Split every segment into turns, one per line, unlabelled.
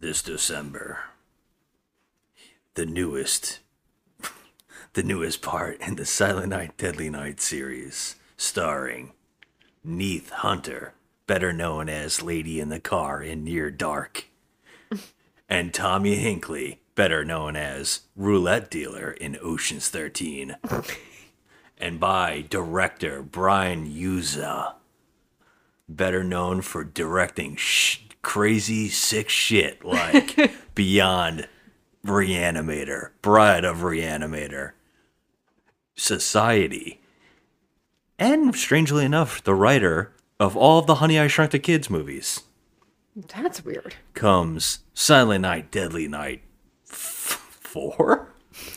this December. The newest, the newest part in the Silent Night, Deadly Night series, starring Neith Hunter, better known as Lady in the Car in Near Dark, and Tommy Hinkley, better known as Roulette Dealer in Ocean's 13, and by director Brian Yuzna, better known for directing sh- crazy, sick shit like Beyond Reanimator, Bride of Reanimator, Society, and strangely enough, the writer of all of the Honey I Shrunk the Kids movies
That's weird.
comes Silent Night, Deadly Night f- 4?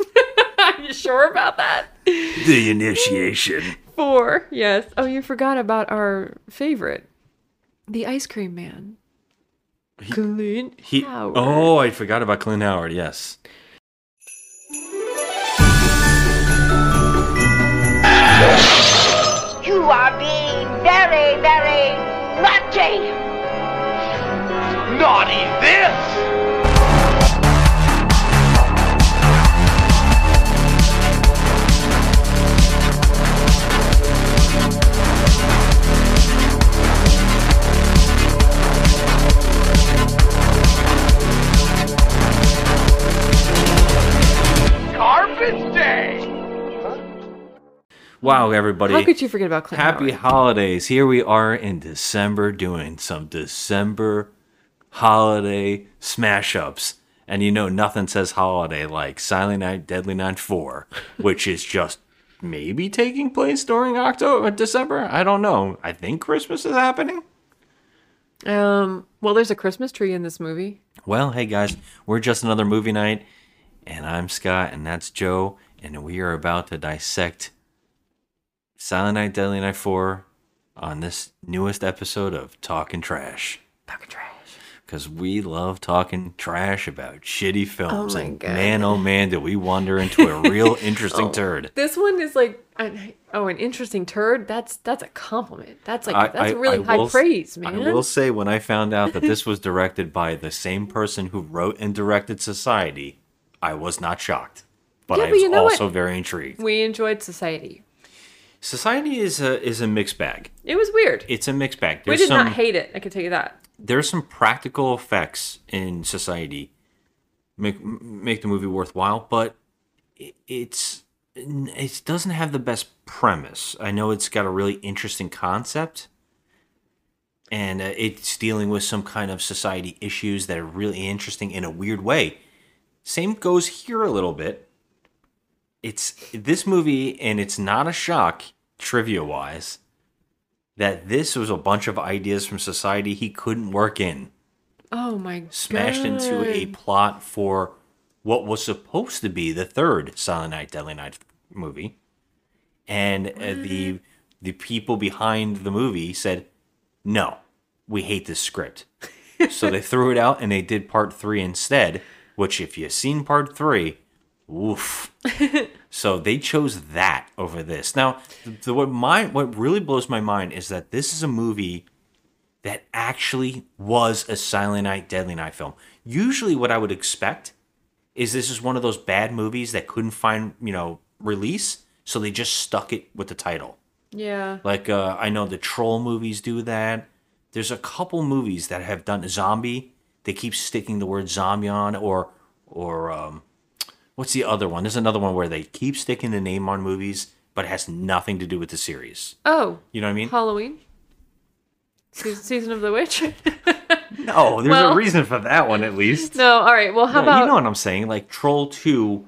Are you sure about that?
The Initiation.
Four. Yes. Oh, you forgot about our favorite, the ice cream man. Clint
He,
Howard.
oh, I forgot about Clint Howard, yes.
You are being very, very naughty.
Naughty this! Carpet Day!
Wow, everybody.
How could you forget about Clint
Happy
Howard?
holidays. Here we are in December doing some December holiday smash ups. And you know, nothing says holiday like Silent Night, Deadly Night 4, which is just maybe taking place during October, December. I don't know. I think Christmas is happening.
Um. Well, there's a Christmas tree in this movie.
Well, hey guys, we're just another movie night, and I'm Scott, and that's Jo, and we are about to dissect Silent Night, Deadly Night 4 on this newest episode of Talking Trash.
Talking trash.
Because we love talking trash about shitty films.
Oh my
and
God.
man, oh man, did we wander into a real oh. interesting turd.
This one is like, an, oh, an interesting turd. That's that's a compliment. That's like
I-
that's
I-
really
I
high
will
praise, man.
I will say, when I found out that this was directed by the same person who wrote and directed Society, I was not shocked. But
Yeah,
I
but
was
know what?
also very intrigued.
we enjoyed Society.
Society is a is a mixed bag.
It was weird.
It's a mixed bag.
we
There's
did
some
not hate it. I can tell you that.
there's some practical effects in Society make make the movie worthwhile, but it, it's it doesn't have the best premise. I know it's got a really interesting concept, and uh, it's dealing with some kind of society issues that are really interesting in a weird way. Same goes here a little bit. It's this movie, and it's not a shock trivia wise that this was a bunch of ideas from society he couldn't work in
Oh my god.
smashed into a plot for what was supposed to be the third Silent Night Deadly Night movie, and uh, the the people behind the movie said, "No, we hate this script," so they threw it out and they did part three instead. Which, if you've seen part three, woof. so they chose that over this. Now, the, what my what really blows my mind is that this is a movie that actually was a Silent Night, Deadly Night film. Usually, what I would expect is this is one of those bad movies that couldn't find, you know, release, so they just stuck it with the title.
Yeah.
Like, uh, I know the Troll movies do that. There's a couple movies that have done zombie. They keep sticking the word zombie on, or, or, um, what's the other one? There's another one where they keep sticking the name on movies, but it has nothing to do with the series.
Oh,
You know what I mean?
Halloween. Season of the Witch.
No, there's
Well-
a reason for that one at least.
no. All right. Well, how
No,
about
you know what I'm saying? Like Troll Two,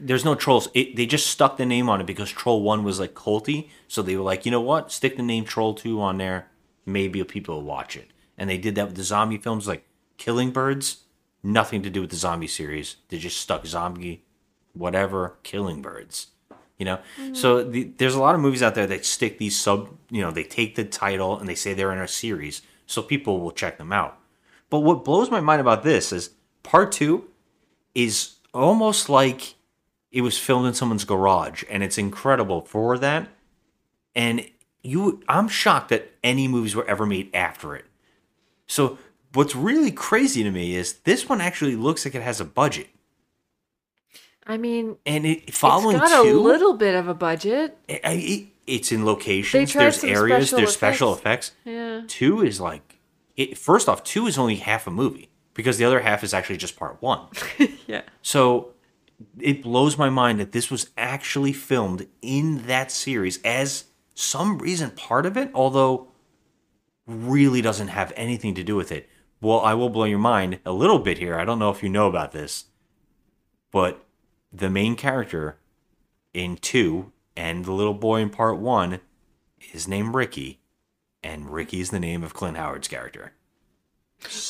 there's no trolls. It, they just stuck the name on it because Troll One was like culty, so they were like, you know what? Stick the name Troll Two on there. Maybe people will watch it. And they did that with the zombie films, like Killing Birds. Nothing to do with the zombie series. They just stuck zombie, whatever, Killing Birds. You know, mm-hmm. so the, there's a lot of movies out there that stick these sub. You know, they take the title and they say they're in a series, so people will check them out. But what blows my mind about this is part two is almost like it was filmed in someone's garage, and it's incredible for that. And you, I'm shocked that any movies were ever made after it. So what's really crazy to me is this one actually looks like it has a budget.
I mean,
And it following
it's got
two,
a little bit of a budget.
I- I- it's in locations. There's areas.
special
There's special effects.
Yeah.
Two is like, it, first off, two is only half a movie because the other half is actually just part one.
Yeah.
So it blows my mind that this was actually filmed in that series as some reason part of it, although really doesn't have anything to do with it. Well, I will blow your mind a little bit here. I don't know if you know about this, but the main character in two and the little boy in part one is named Ricky, and Ricky is the name of Clint Howard's character.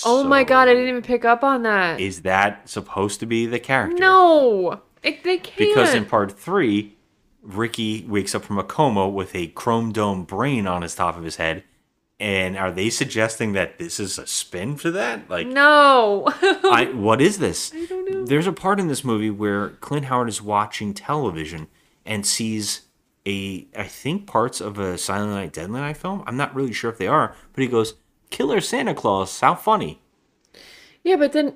Oh my god, I didn't even pick up on that.
Is that supposed to be the character?
No, it, they can't.
Because in part three, Ricky wakes up from a coma with a chrome dome brain on his top of his head. And are they suggesting that this is a spin for that? Like,
no.
I, what is this?
I don't know.
There's a part in this movie where Clint Howard is watching television and sees a, I think, parts of a Silent Night, Deadly Night film. I'm not really sure if they are, but he goes, "Killer Santa Claus, how funny."
yeah, but then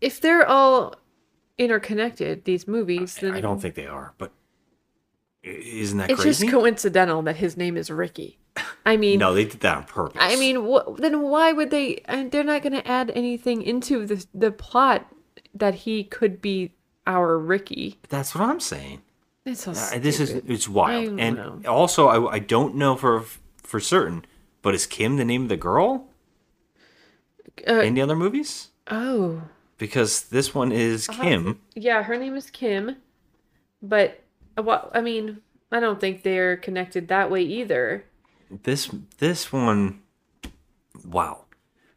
if they're all interconnected, these movies, then
I don't think they are, but isn't that crazy?
it's
crazy?
just coincidental that his name is Ricky. I mean,
no, they did that on purpose.
I mean, wh- then why would they? And they're not going to add anything into the the plot that he could be our Ricky.
that's what I'm saying.
It's so
Uh, this is it's wild, and
know.
also I, I don't know for for certain, but is Kim the name of the girl
Uh,
in the other movies?
oh,
Because this one is Kim.
yeah, her name is Kim, but uh, what? I mean, I don't think they're connected that way either.
This this one, wow!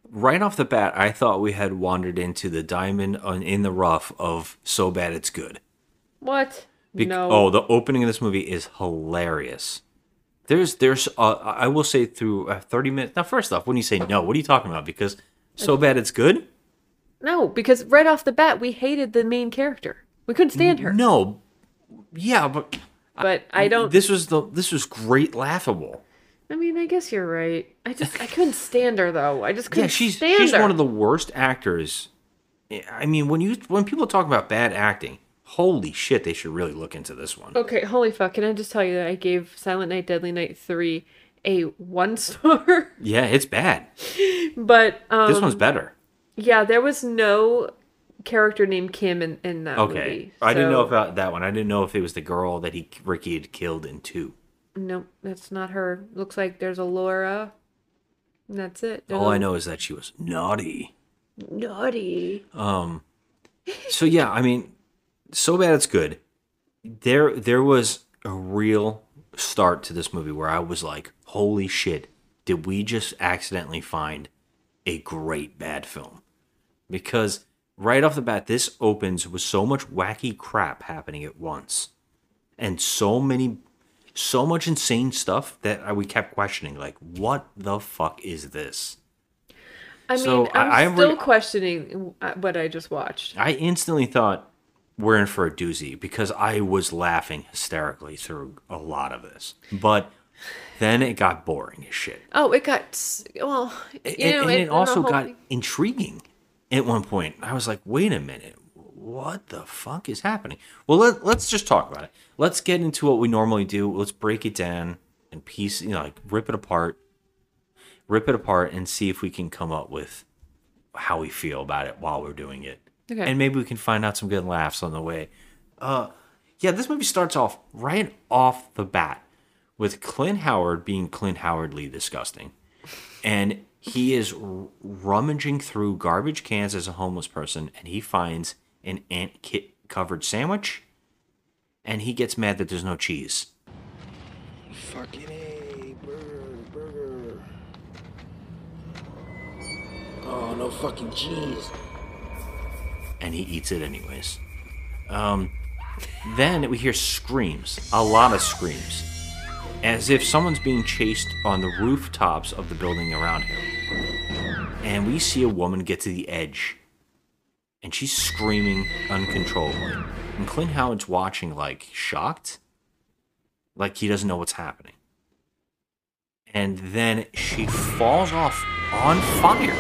Right off the bat, I thought we had wandered into the diamond on, in the rough of so bad it's good.
What?
Bec-
no.
Oh, the opening of this movie is hilarious. There's, there's, uh, I will say through uh, 30 minutes. Now, first off, when you say no, what are you talking about? Because so bad it's good?
No, because right off the bat, we hated the main character. We couldn't stand her.
No. Yeah, but
But I don't.
this was the this was great laughable.
I mean, I guess you're right. I just I couldn't stand her though. I just couldn't
Yeah, she's
stand
she's
her.
one of the worst actors. I mean, when you when people talk about bad acting, holy shit, they should really look into this one.
Okay, holy fuck! Can I just tell you that I gave Silent Night, Deadly Night three a one star,
Yeah, it's bad.
but um,
This one's better.
yeah, there was no character named Kim in, in that
Okay,
movie.
I didn't know about that one. I didn't know if it was the girl that he Ricky had killed in two.
Nope, that's not her. Looks like there's a Laura. And that's it.
All I know is that she was naughty.
Naughty.
Um, so yeah, I mean, so bad it's good. There, there was a real start to this movie where I was like, "Holy shit! Did we just accidentally find a great bad film?" Because right off the bat, this opens with so much wacky crap happening at once, and so many, so much insane stuff that I- we kept questioning, like, "What the fuck is this?"
I mean,
So,
I'm
I-
still
re-
questioning what I just watched.
I instantly thought we're in for a doozy because I was laughing hysterically through a lot of this. But then it got boring as shit.
Oh, it got well. You
And,
know,
and
it,
it also got
thing-
intriguing at one point. I was like, wait a minute. What the fuck is happening? Well, let, let's just talk about it. Let's get into what we normally do. Let's break it down and piece, you know, like rip it apart, rip it apart, and see if we can come up with how we feel about it while we're doing it.
Okay.
And maybe we can find out some good laughs on the way. Uh, yeah, this movie starts off right off the bat with Clint Howard being Clint Howardly disgusting. And he is r- rummaging through garbage cans as a homeless person and he finds an ant kit covered sandwich and he gets mad that there's no cheese.
Fucking A, burger, burger. Oh, no fucking cheese.
and he eats it anyways. Um, then we hear screams, a lot of screams, as if someone's being chased on the rooftops of the building around him. And we see a woman get to the edge, and she's screaming uncontrollably. And Clint Howard's watching, like, shocked, like he doesn't know what's happening. And then she falls off on fire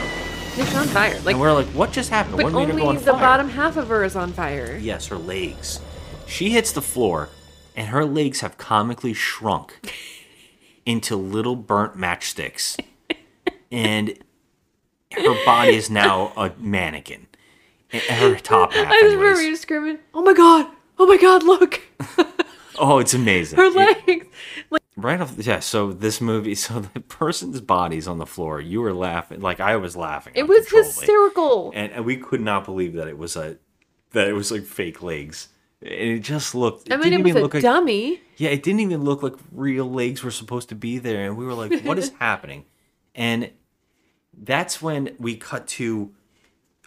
She's on fire. Like,
and we're like, what just happened?
but
what made her go
only
on
the
fire?
bottom half of her is on fire.
Yes, her legs. She hits the floor, and her legs have comically shrunk into little burnt matchsticks. And her body is now a mannequin. Her top half.
I just remember
anyways.
you screaming, "Oh my god! Oh my god! Look,
Oh, it's amazing.
her
It-
legs!" Like,
right off, yeah. So this movie, so the person's body's on the floor. You were laughing, like I was laughing.
it was hysterical.
and, and we could not believe that it was a that it was like fake legs. And it just looked. It
I mean,
didn't
it was
even
a
look like
dummy.
Yeah, it didn't even look like real legs were supposed to be there, and we were like, "What is happening?" And that's when we cut to.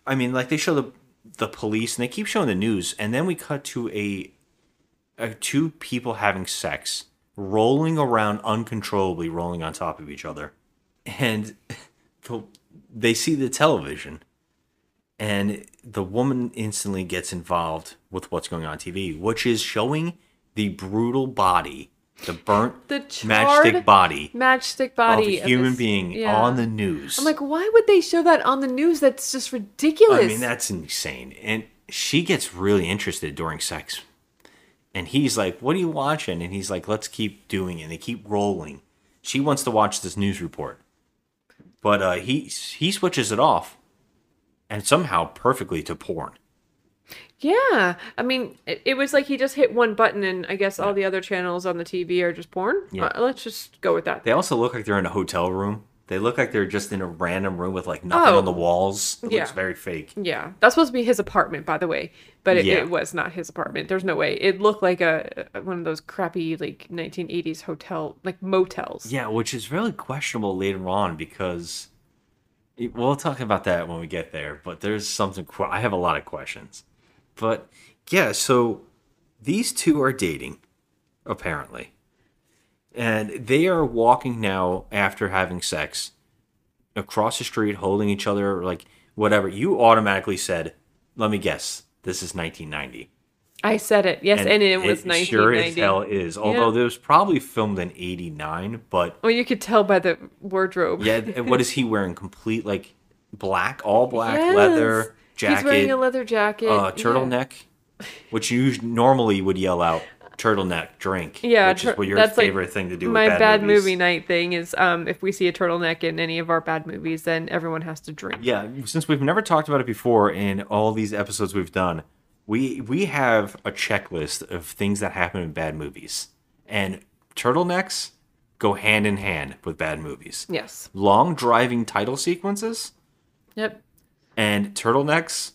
I mean, like they show the the police, and they keep showing the news, and then we cut to a, a two people having sex, rolling around uncontrollably, rolling on top of each other, and they see the television, and the woman instantly gets involved with what's going on TV, which is showing the brutal body, the burnt
The
matchstick body
Matchstick
of
body
a human
this-
being
yeah.
on the news.
I'm like, why would they show that on the news? That's just ridiculous.
I mean, that's insane. And she gets really interested during sex. And he's like, What are you watching? And he's like, Let's keep doing it. And they keep rolling. She wants to watch this news report. But uh, he he switches it off and somehow perfectly to porn.
Yeah. I mean, it, it was like he just hit one button, and I guess all the other channels on the TV are just porn.
Yeah.
Uh, let's just go with that.
They also look like they're in a hotel room. They look like they're just in a random room with like nothing
Oh.
on the walls. It
Yeah.
looks very fake.
Yeah, that's supposed to be his apartment, by the way, but it,
Yeah.
it was not his apartment. There's no way. It looked like a a- one of those crappy like 1980s hotel like motels.
Yeah, which is really questionable later on because it- we'll talk about that when we get there. But there's something I have a lot of questions. But yeah, so these two are dating, apparently, and they are walking now after having sex across the street, holding each other, like whatever. You automatically said, "Let me guess, this is 1990."
I said it. Yes, and, it was 1990.
Sure as hell is. Although
Yeah.
it was probably filmed in '89, but
Well, you could tell by the wardrobe.
yeah, and what is he wearing? Complete like black, all black
Yes.
leather jacket,
He's wearing a leather jacket.
uh,
yeah.
turtleneck, which you normally would yell out turtleneck drink.
Yeah,
which
tur-
is what your
that's like
favorite thing to do.
My
with
bad,
movies.
movie night thing is um if we see a turtleneck in any of our bad movies, then everyone has to drink.
Yeah, since we've never talked about it before in all these episodes we've done, we we have a checklist of things that happen in bad movies, and turtlenecks go hand in hand with bad movies.
Yes.
Long driving title sequences
Yep.
And turtlenecks,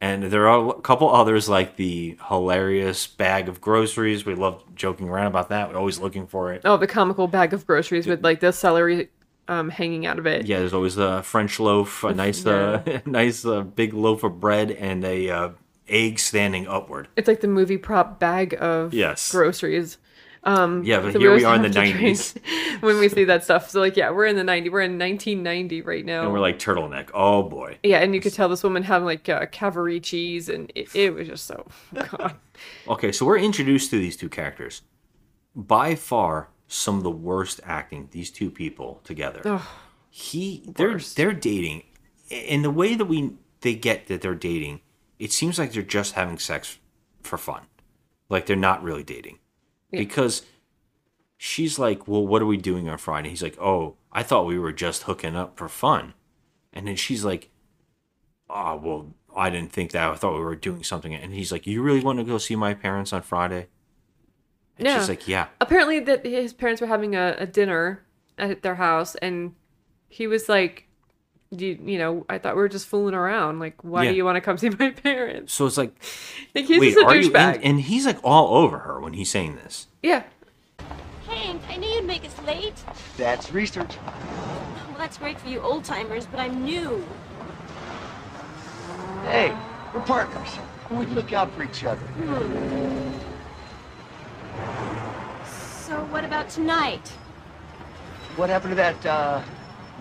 and there are a couple others like the hilarious bag of groceries. We love joking around about that. We're always looking for it.
Oh, the comical bag of groceries with like the celery um hanging out of it.
Yeah, there's always a French loaf, a nice, uh, nice uh, big loaf of bread, and a uh, egg standing upward.
It's like the movie prop bag of
Yes.
groceries. Um,
Yeah, but
so
here we
always
are in the
have to drink
90s.
when we see that stuff. So like, yeah, we're in the 90. We're in 1990 right now.
And we're like turtleneck. Oh boy.
yeah, and you could tell this woman having like uh, Cavaricci's, and it, it was just so. God.
Okay, so we're introduced to these two characters. By far, some of the worst acting these two people together. he, they're
Worst.
they're dating, and the way that we they get that they're dating. It seems like they're just having sex for fun, like they're not really dating, because she's like, "Well, what are we doing on Friday?" He's like, "Oh, I thought we were just hooking up for fun," and then she's like, oh well i didn't think that. I thought we were doing something. And he's like you really want to go see my parents on friday? And
Yeah.
she's like yeah.
Apparently, that his parents were having a, a dinner at their house, and he was like, "You, you know, I thought we were just fooling around. Like, why
Yeah.
do you want to come see my parents?"
so it's like
Like, he's
wait
just a
are you
douchebag.
and, and he's like all over her when he's saying this
yeah.
Hank, I knew you'd make us late.
That's research.
Well, that's great for you old timers, but I'm new.
Hey, we're partners. We look out for each other.
So what about tonight?
What happened to that, uh,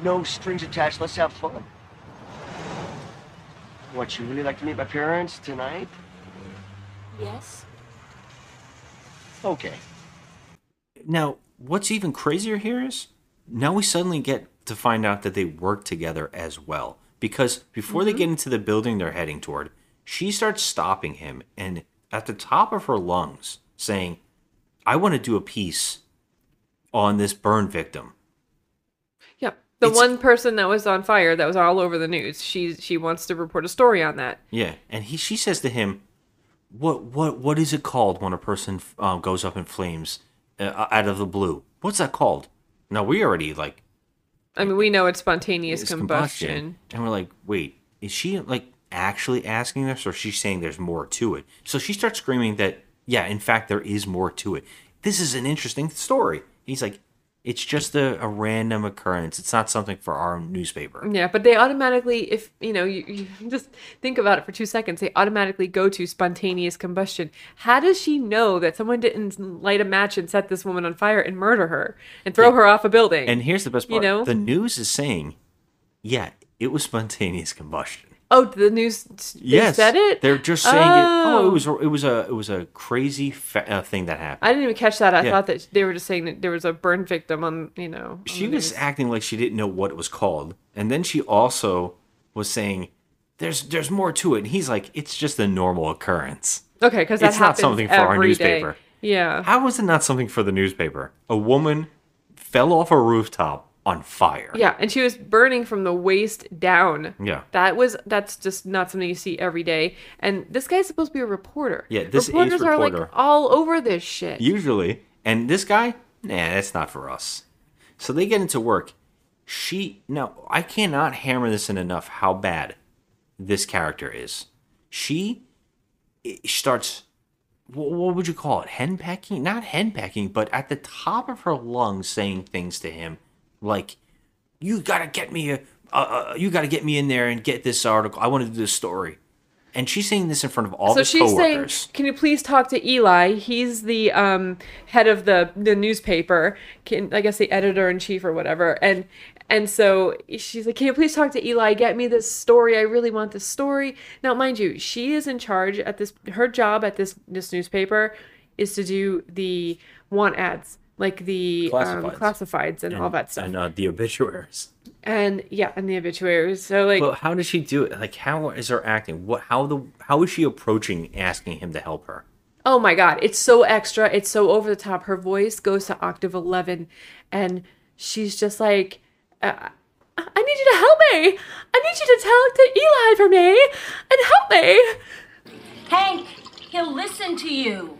no strings attached, let's have fun? What, you really like to meet my parents tonight?
Yes.
Okay.
now what's even crazier here is now we suddenly get to find out that they work together as well because before they mm-hmm. get into the building they're heading toward, she starts stopping him and at the top of her lungs saying, "I want to do a piece on this burn victim."
The
It's-
one person that was on fire that was all over the news. She she wants to report a story on that.
Yeah, and he she says to him, "What what what is it called when a person um, goes up in flames uh, out of the blue? What's that called?" Now we already like
I mean, we know it's spontaneous
it's
combustion.
and we're like, "Wait, is she like actually asking this, or she's saying there's more to it?" So she starts screaming that, yeah, in fact, there is more to it. This is an interesting story. He's like, "It's just a, a random occurrence. It's not something for our newspaper."
Yeah, but they automatically, if you know, you, you just think about it for two seconds, they automatically go to spontaneous combustion. How does she know that someone didn't light a match and set this woman on fire and murder her and throw her off a building?
And here's the best part: You
know?
the news is saying, "Yeah, it was spontaneous combustion."
Oh, the news
Yes,
said it.
They're just saying it. Oh,
Oh.
it was it was a it was a crazy fa- uh, thing that happened.
I didn't even catch that. I
Yeah.
thought that they were just saying that there was a burn victim on, you know. on
she was acting like she didn't know what it was called, and then she also was saying, "There's there's more to it." And he's like, "It's just a normal occurrence."
okay because that
it's not something for our
every day.
newspaper.
Yeah.
How was it not something for the newspaper? A woman fell off a rooftop on fire.
Yeah, and she was burning from the waist down.
Yeah.
That was that's just not something you see every day. And this guy's supposed to be a reporter.
Yeah, this is
Reporters are like
reporter.
all over this shit.
Usually. And this guy, nah, that's not for us. So they get into work. She, now I cannot hammer this in enough how bad this character is. She starts, what would you call it? Henpecking? Not henpecking, but at the top of her lungs saying things to him like, you gotta get me a, you gotta get me in there and get this article. I want to do this story. And she's saying this in front of all
so
the
she's saying,
coworkers.
"Can you please talk to Eli? He's the um, head of the the newspaper. Can, I guess the editor in chief or whatever." And and so she's like, "Can you please talk to Eli? Get me this story. I really want this story." Now, mind you, she is in charge at this. Her job at this this newspaper is to do the want ads, like the classifieds, um,
Classifieds.
classifieds and, all that stuff.
And uh, the obituaries.
And yeah, and the obituaries. So like,
But how does she do it? Like, how is her acting? What? How the? How is she approaching asking him to help her?
Oh my god, it's so extra, it's so over the top. Her voice goes to octave 11 and she's just like uh, I need you to help me. I need you to talk to Eli for me and help me.
Hank, he'll listen to you.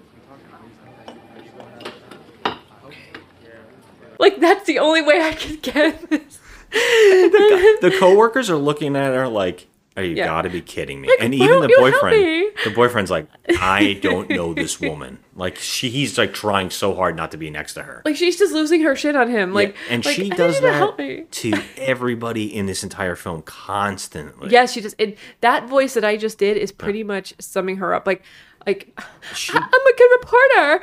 Like that's the only way I could get this.
The coworkers are looking at her like, "Are you
Yeah.
gotta be kidding me?"
Like,
and even the boyfriend, the boyfriend's like, "I don't know this woman." Like, she, he's like trying so hard not to be next to her.
Like she's just losing her shit on him. Like
Yeah, and
like,
she does
to
that
me.
to everybody in this entire film constantly.
Yes, she just and that voice that I just did is pretty much summing her up. Like, like
She-
I'm a good reporter, and,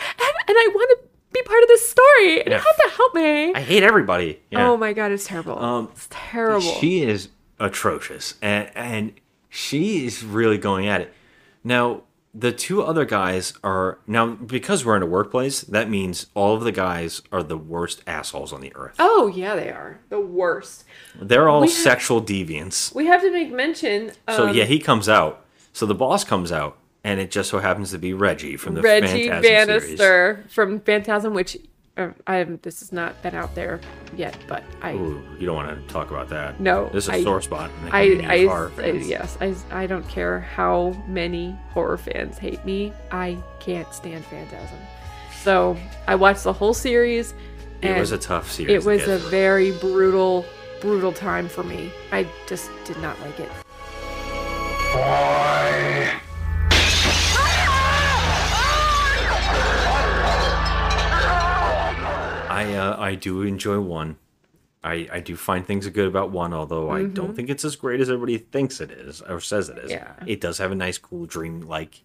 and I want to be part of this story, and you
Yeah.
have to help me.
I hate everybody. Yeah.
Oh my god, it's terrible.
Um,
it's terrible.
She is atrocious, and and she is really going at it. Now, the two other guys are now because we're in a workplace. That means all of the guys are the worst assholes on the earth.
oh yeah, they are the worst.
They're all
we have-
sexual deviants.
We have to make mention. Um,
So yeah, he comes out. So the boss comes out, and it just so happens to be Reggie from the
Reggie
Phantasm series.
Bannister from Phantasm, which uh, I have. This has not been out there yet, but I.
Ooh, you don't want to talk about that.
No,
this is a
I-
sore spot. in the
I, I,
of horror
I- yes, I, I don't care how many horror fans hate me. I can't stand Phantasm. So I watched the whole series.
It was a tough series.
It was a
through.
very brutal, brutal time for me. I just did not like it.
I uh, I do enjoy one. I, I do find things are good about one, although I don't think it's as great as everybody thinks it is or says it is.
Mm-hmm. Yeah.
It does have a nice, cool, dream like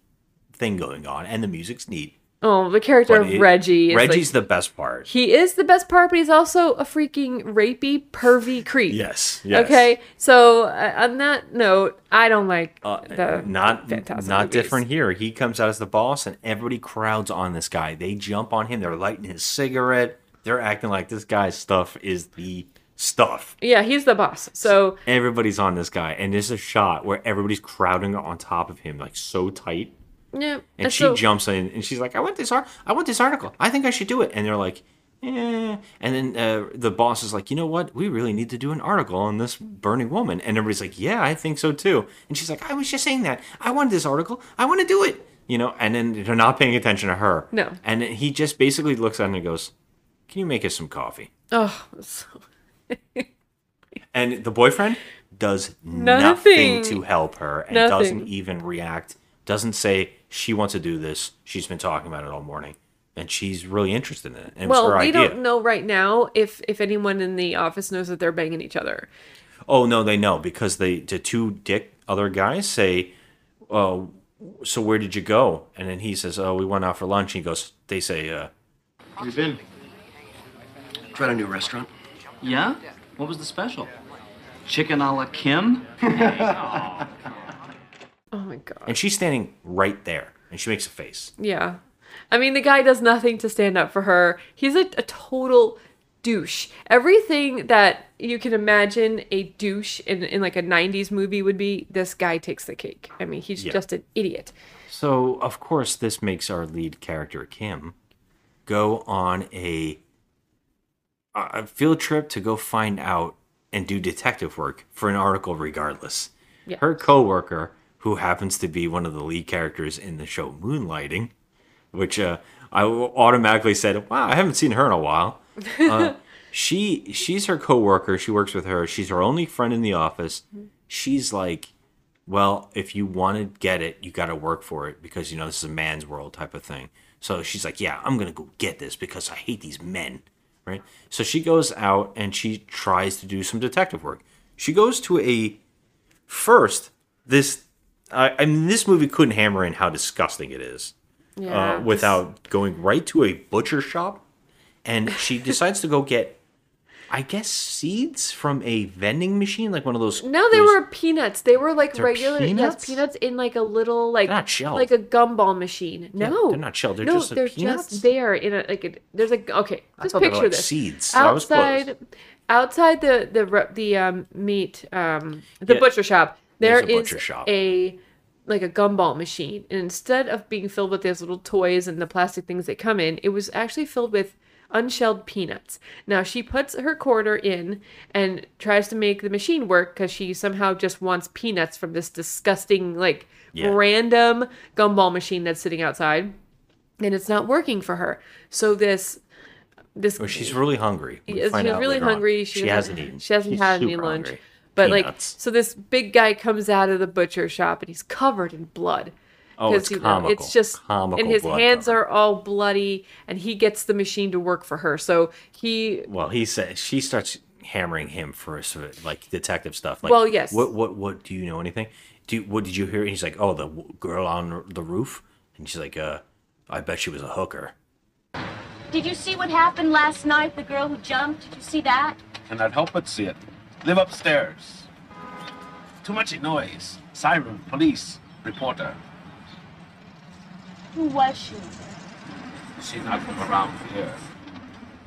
thing going on, and the music's neat.
Oh, the character
But
of
it-
Reggie. Is
Reggie's
like,
the best part.
he is the best part, but he's also a freaking rapey, pervy creep.
Yes. yes.
Okay, so uh, on that note, I don't like
Uh,
the
not
Fantastic
not
movies.
different here. He comes out as the boss, and everybody crowds on this guy. They jump on him. They're lighting his cigarette. They're acting like this guy's stuff is the stuff.
Yeah, he's the boss. So
Everybody's on this guy, and there's a shot where everybody's crowding on top of him, like so tight.
yeah,
And she
so,
jumps in, and she's like, "I want this art. I want this article. I think I should do it." And they're like, "Yeah." And then uh, the boss is like, "You know what? We really need to do an article on this burning woman." And everybody's like, "Yeah, I think so too." And she's like, "I was just saying that. I wanted this article. I want to do it." You know. And then they're not paying attention to her.
No.
And he just basically looks at her and goes, "Can you make us some coffee?"
Oh, so,
And the boyfriend does
Nothing.
nothing, to help her and
Nothing.
doesn't even react. Doesn't say she wants to do this. She's been talking about it all morning, and she's really interested in it. And it
well,
her
we
idea.
don't know right now if if anyone in the office knows that they're banging each other.
Oh no, they know because they the two dick other guys say, "Oh, so where did you go?" And then he says, "Oh, we went out for lunch." And He goes, "They say, uh,
You been?
Tried a new restaurant.
Yeah? What was the special? Chicken a la Kim?
Oh my god.
and she's standing right there, and she makes a face.
Yeah. I mean, the guy does nothing to stand up for her. He's a, a total douche. Everything that you can imagine a douche in, in like a 90s movie would be, this guy takes the cake. I mean, he's
Yeah.
just an idiot.
So, of course, this makes our lead character, Kim, go on a, a field trip to go find out and do detective work for an article, regardless.
Yeah.
Her coworker, who happens to be one of the lead characters in the show Moonlighting, which uh, I automatically said, "Wow, I haven't seen her in a while." Uh, she she's her coworker. She works with her. She's her only friend in the office. She's like, well, if you want to get it, you got to work for it because you know this is a man's world type of thing. So she's like, yeah, I'm gonna go get this because I hate these men, right? So she goes out and she tries to do some detective work. She goes to a first this. I, I mean, this movie couldn't hammer in how disgusting it is
Yeah.
uh, without going right to a butcher shop, and she decides to go get. I guess seeds from a vending machine, like one of those.
No, they
those-
were peanuts. They were like regular
peanuts?
yes, peanuts in like a little like
They're not shelled.
like a gumball machine. No,
they're not shelled. They're
no,
just,
they're
peanuts?
just there in a like a, there's a okay. Just picture
like,
this
seeds, so I was close.
outside outside the the the um meat um the
Yeah,
butcher shop. There
a
is
shop.
a like a gumball machine, and instead of being filled with those little toys and the plastic things that come in, it was actually filled with unshelled peanuts. Now she puts her quarter in and tries to make the machine work because she somehow just wants peanuts from this disgusting, like
Yeah.
random gumball machine that's sitting outside, and it's not working for her. So this this
Well, she's really hungry. We
she's really hungry.
She,
doesn't-
hasn't eaten.
She hasn't
She's
had any lunch.
hungry.
But
Peanuts.
like, so this big guy comes out of the butcher shop and he's covered in blood.
Oh,
'Cause,
it's
you know,
comical.
it's just
Comical
and his hands
cover.
are all bloody, and he gets the machine to work for her. So he
Well, he says she starts hammering him for sort of like detective stuff. Like,
Well, yes.
What what what do you know anything? Do you, what did you hear? And he's like, oh, the girl on the roof, and she's like, uh, I bet she was a hooker.
Did you see what happened last night? The girl who jumped? Did you see that?
Cannot help but see it. Live upstairs. Too much noise. Siren, police, reporter.
Who was she?
She not from around here.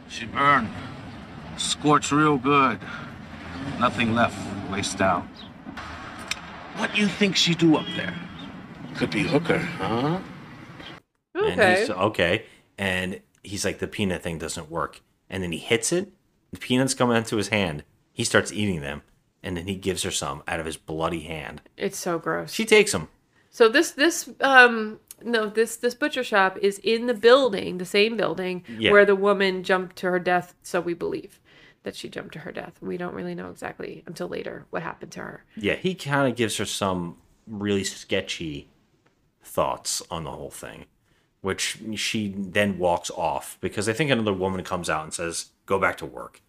She burned. Scorched real good. Nothing left. Waste out. What do you think she do up there? Could be hooker, huh?
And
okay.
he's okay. And he's like, the peanut thing doesn't work. And then he hits it. The peanuts come into his hand. He starts eating them, and then he gives her some out of his bloody hand.
It's so gross.
She takes them.
So this this um no this this butcher shop is in the building, the same building
Yeah.
where the woman jumped to her death. So we believe that she jumped to her death. We don't really know exactly until later what happened to her.
Yeah, he kind of gives her some really sketchy thoughts on the whole thing, which she then walks off because I think another woman comes out and says, "Go back to work,"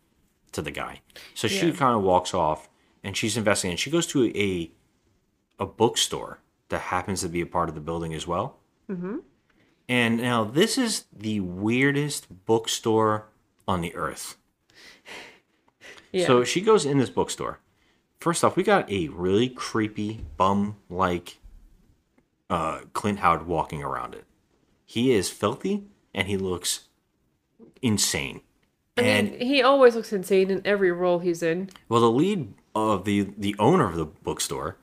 to the guy. So she
Yeah.
kind of walks off and she's investigating. And she goes to a a bookstore that happens to be a part of the building as well. Mm-hmm. And now this is the weirdest bookstore on the earth.
Yeah.
So she goes in this bookstore. First off, we got a really creepy bum like uh, Clint Howard walking around it. He is filthy and he looks insane.
I
and
mean, he always looks insane in every role he's in.
Well, the lead of the the owner of the bookstore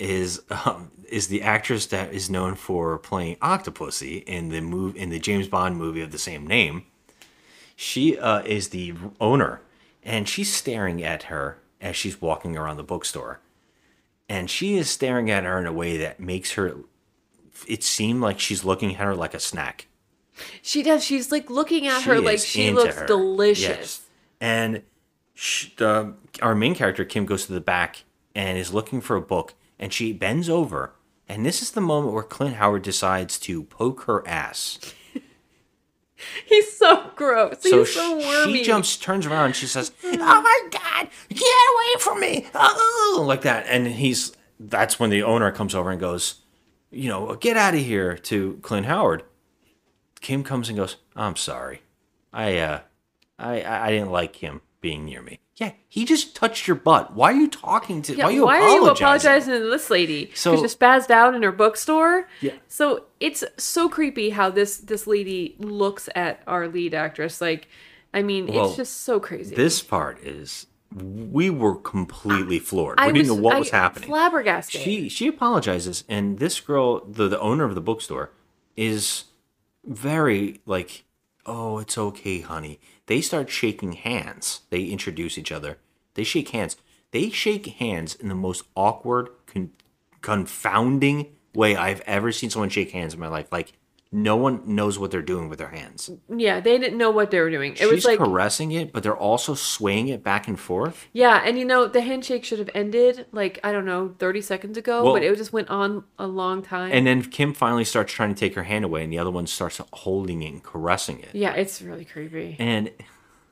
is um, is the actress that is known for playing Octopussy in the move in the James Bond movie of the same name. She uh, is the owner, and she's staring at her as she's walking around the bookstore, and she is staring at her in a way that makes her it seem like she's looking at her like a snack.
She does. She's like looking at her like she looks
her.
delicious.
Yes. And sh the, our main character, Kim, goes to the back and is looking for a book, and she bends over. And this is the moment where Clint Howard decides to poke her ass.
He's so gross.
So
He's so wormy.
she jumps, turns around, and she says, "Oh my god, get away from me!" Oh, like that. And he's that's when the owner comes over and goes, "You know, get out of here!" To Clint Howard. Kim comes and goes, "I'm sorry, I uh, I I I didn't like him being near me." Yeah, he just touched your butt. Why are you talking to?
Yeah,
why are you
why are you
apologizing?
apologizing to this lady?
So-
So she spazzed out in her bookstore.
Yeah.
So it's so creepy how this this lady looks at our lead actress. Like, I mean,
Well,
it's just so crazy.
This part is we were completely floored.
I
we didn't know what
I-
was happening.
flabbergasted.
She she apologizes, and this girl, the the owner of the bookstore, is very like, "Oh, it's okay, honey." They start shaking hands. They introduce each other. They shake hands. They shake hands in the most awkward, con- confounding way I've ever seen someone shake hands in my life. Like no one knows what they're doing with their hands.
yeah, they didn't know what they were doing. It
She's
was like,
caressing it, but they're also swaying it back and forth.
yeah, and you know, the handshake should have ended like I don't know, thirty seconds ago,
Well-
but it just went on a long time.
And then Kim finally starts trying to take her hand away, and the other one starts holding it and caressing it.
yeah, it's really creepy.
And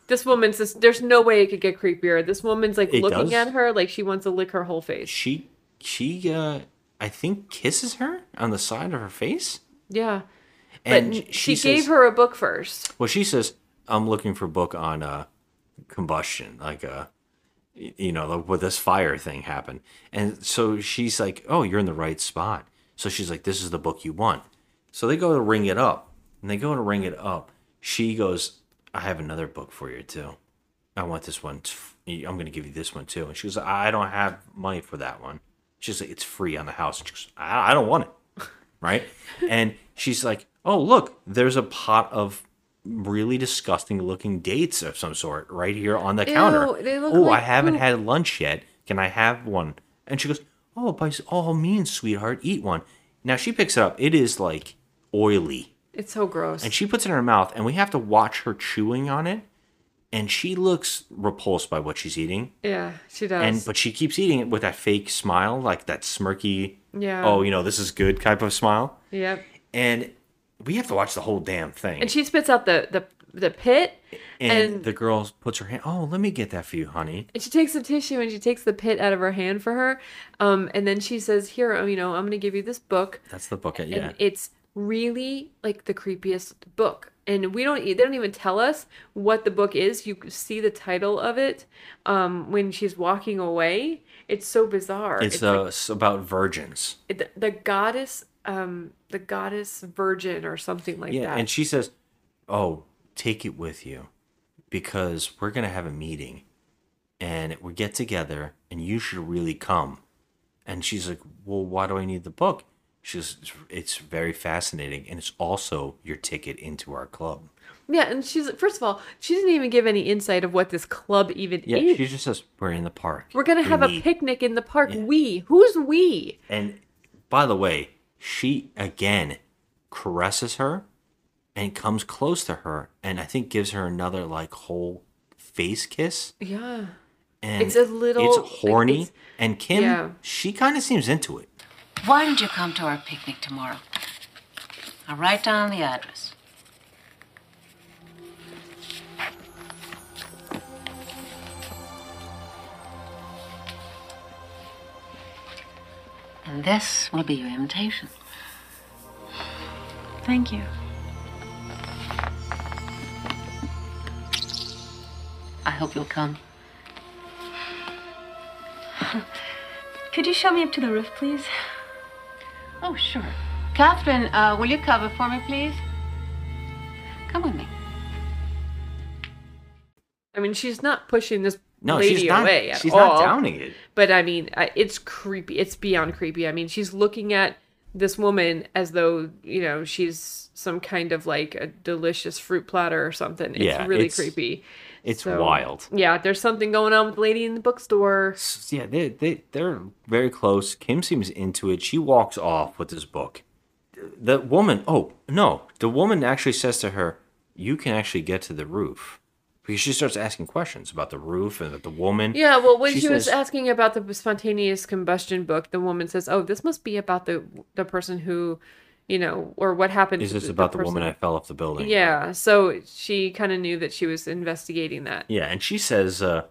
This woman's just, there's no way it could get creepier. This woman's like looking
does?
at her like she wants to lick her whole face.
she, she, uh, I think kisses her on the side of her face.
Yeah.
And
but
she,
she, gave
says-
her a book first.
Well, she says, "I'm looking for a book on uh, combustion, like uh, you know, like what this fire thing happened." And so she's like, "Oh, you're in the right spot." So she's like, "This is the book you want." So they go to ring it up, and they go to ring it up. She goes, "I have another book for you too. I want this one. I'm going to give you this one too." And she goes, "I don't have money for that one." She's like, "It's free on the house." Goes, "I, I don't want it." right? And she's like, "Oh, look, there's a pot of really disgusting looking dates of some sort right here on the counter.
they look
oh, I haven't
poop."
had lunch yet. Can I have one?" And she goes, "Oh, by all means, sweetheart, eat one." Now she picks it up. It is like oily,
It's so gross.
and she puts it in her mouth, and we have to watch her chewing on it. And she looks repulsed by what she's eating,
yeah, she does.
and but she keeps eating it with that fake smile, like that smirky,
Yeah.
oh, you know, this is good type of smile
yep.
and we have to watch the whole damn thing.
And she spits out the the the pit,
and,
and-
the girl puts her hand. Oh, let me get that for you, honey.
and she takes the tissue and she takes the pit out of her hand for her. Um, and then she says, "Here, oh, you know, I'm gonna give you this book."
That's the book. Yeah,
and it's really like the creepiest book and we don't they don't even tell us what the book is you see the title of it um when she's walking away it's so bizarre
it's,
like
uh, about virgins.
the, the goddess um the goddess virgin or something like
yeah,
that
and she says, "Oh, take it with you, because we're gonna have a meeting, and we get together, and you should really come." And she's like, "Well, why do I need the book?" She's, "It's very fascinating, and it's also your ticket into our club."
yeah and she's first of all she didn't even give any insight of what this club even
Yeah,
is
she just says, "We're in the park.
we're gonna
We
have a
meet."
picnic in the park we who's we
And by the way, she again caresses her and comes close to her and I think gives her another like whole face kiss.
yeah
And
It's a little-
it's
like,
horny.
it's-
and Kim,
Yeah.
she kind of seems into it.
Why don't you come to our picnic tomorrow? I'll write down the address. And this will be your invitation.
Thank you.
I hope you'll come.
Could you show me up to the roof, please?
Oh, sure. Catherine, uh, will you cover for me, please? Come with me.
I mean, she's not pushing this
No, she's not.
away at
she's
all.
not downing it.
But I mean, it's creepy. It's beyond creepy. I mean, she's looking at this woman as though you know she's some kind of like a delicious fruit platter or something. It's
Yeah,
really
it's-
creepy.
It's
So,
wild.
Yeah, there's something going on with the lady in the bookstore.
Yeah, they they they're very close. Kim seems into it. She walks off with this book. The woman, oh no, the woman actually says to her, "You can actually get to the roof," because she starts asking questions about the roof and that the woman.
Yeah, well, when she, was
says-
asking about the spontaneous combustion book, the woman says, "Oh, this must be about the the person who, you know, or what happened."
"Is this
the,
about the,
person."
woman that fell off the building?"
Yeah, so she kind of knew that she was investigating that.
Yeah, and she says, uh,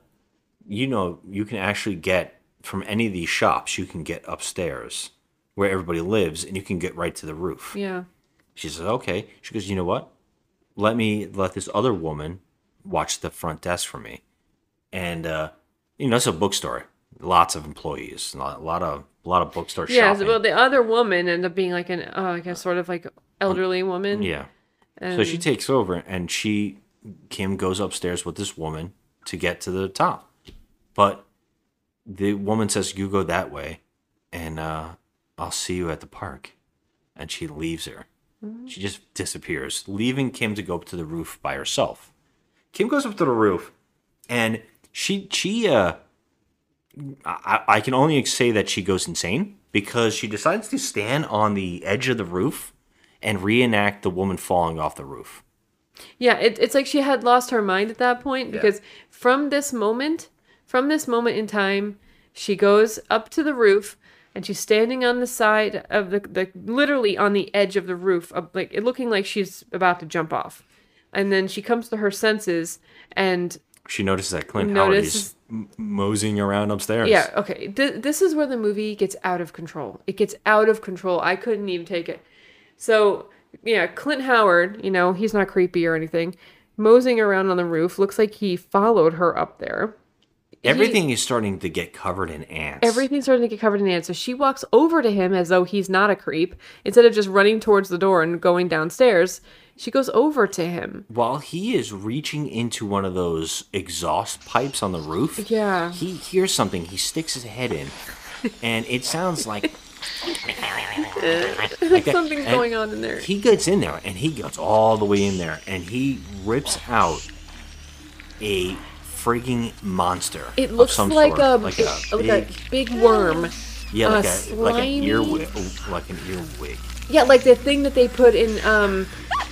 you know, you can actually get from any of these shops, you can get upstairs where everybody lives, and you can get right to the roof.
Yeah.
She says, okay. She goes, you know what? Let me let this other woman watch the front desk for me. And, uh, you know, it's a bookstore. Lots of employees, a lot, a lot of, a lot of bookstore
Yeah,
shopping.
well, the other woman ended up being like an, uh, like a sort of like elderly woman.
yeah.
And,
So she takes over and she, Kim goes upstairs with this woman to get to the top. But the woman says, you go that way and, uh, I'll see you at the park. And she leaves her. She just disappears, leaving Kim to go up to the roof by herself. Kim goes up to the roof, and she she uh, I, I can only say that she goes insane because she decides to stand on the edge of the roof and reenact the woman falling off the roof.
Yeah, it, it's like she had lost her mind at that point because from this moment, from this moment in time, she goes up to the roof and she's standing on the side of the, the literally on the edge of the roof, like looking like she's about to jump off. And then she comes to her senses and
She notices that Clint Howard is m- moseying around upstairs.
Yeah, okay. Th- this is where the movie gets out of control. It gets out of control. I couldn't even take it. So, yeah, Clint Howard, you know, he's not creepy or anything. Moseying around on the roof looks like he followed her up there.
Everything is starting to get covered in ants.
Everything's starting to get covered in ants. So she walks over to him as though he's not a creep. Instead of just running towards the door and going downstairs, she goes over to him.
While he is reaching into one of those exhaust pipes on the roof,
Yeah.
he hears something. He sticks his head in, and it sounds like like.
Something's
And
going on in there.
He gets in there, and he gets all the way in there, and he rips out a frigging monster.
It looks like a,
like
it-
a
like
big,
a big worm.
yeah, like a like an
slimy-
earwig, like an earwig.
Yeah, like the thing that they put in um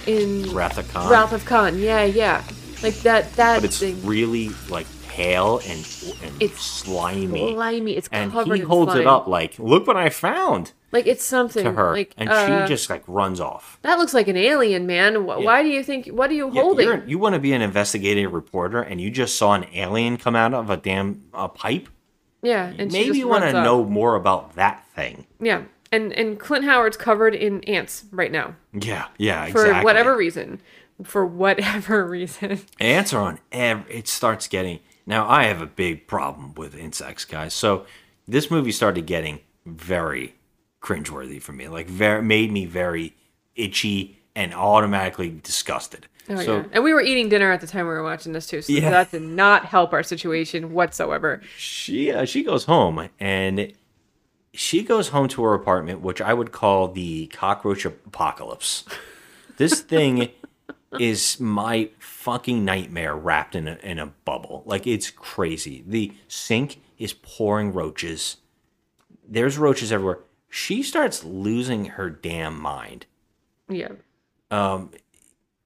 in
Wrath of Khan.
Wrath of Khan. Yeah, yeah. Like that that
but it's
thing.
really like pale and and
It's
slimy.
slimy. It's
and
covered
he holds it up like, "Look what I found!"
Like it's something
to her,
Like
and
uh,
she just like runs off.
that looks like an alien, man. Wh- Why do you think? What are you
Yeah,
holding?
you're- you want to be an investigative reporter, and you just saw an alien come out of a damn uh, pipe.
yeah, and she
Maybe
just
you want to know more about that thing.
Yeah, and and Clint Howard's covered in ants right now
Yeah, yeah,
for
exactly.
whatever reason. For whatever reason.
Ants are on ev- it starts getting now I have a big problem with insects, guys. So this movie started getting very cringeworthy for me. Like very made me very itchy and automatically disgusted.
Oh,
so
yeah. And we were eating dinner at the time we were watching this too, so
Yeah.
that did not help our situation whatsoever.
she uh, she goes home and she goes home to her apartment, which I would call the cockroach apocalypse. This thing is my fucking nightmare wrapped in a, in a bubble. Like it's crazy. The sink is pouring roaches. There's roaches everywhere. She starts losing her damn mind.
Yeah.
Um,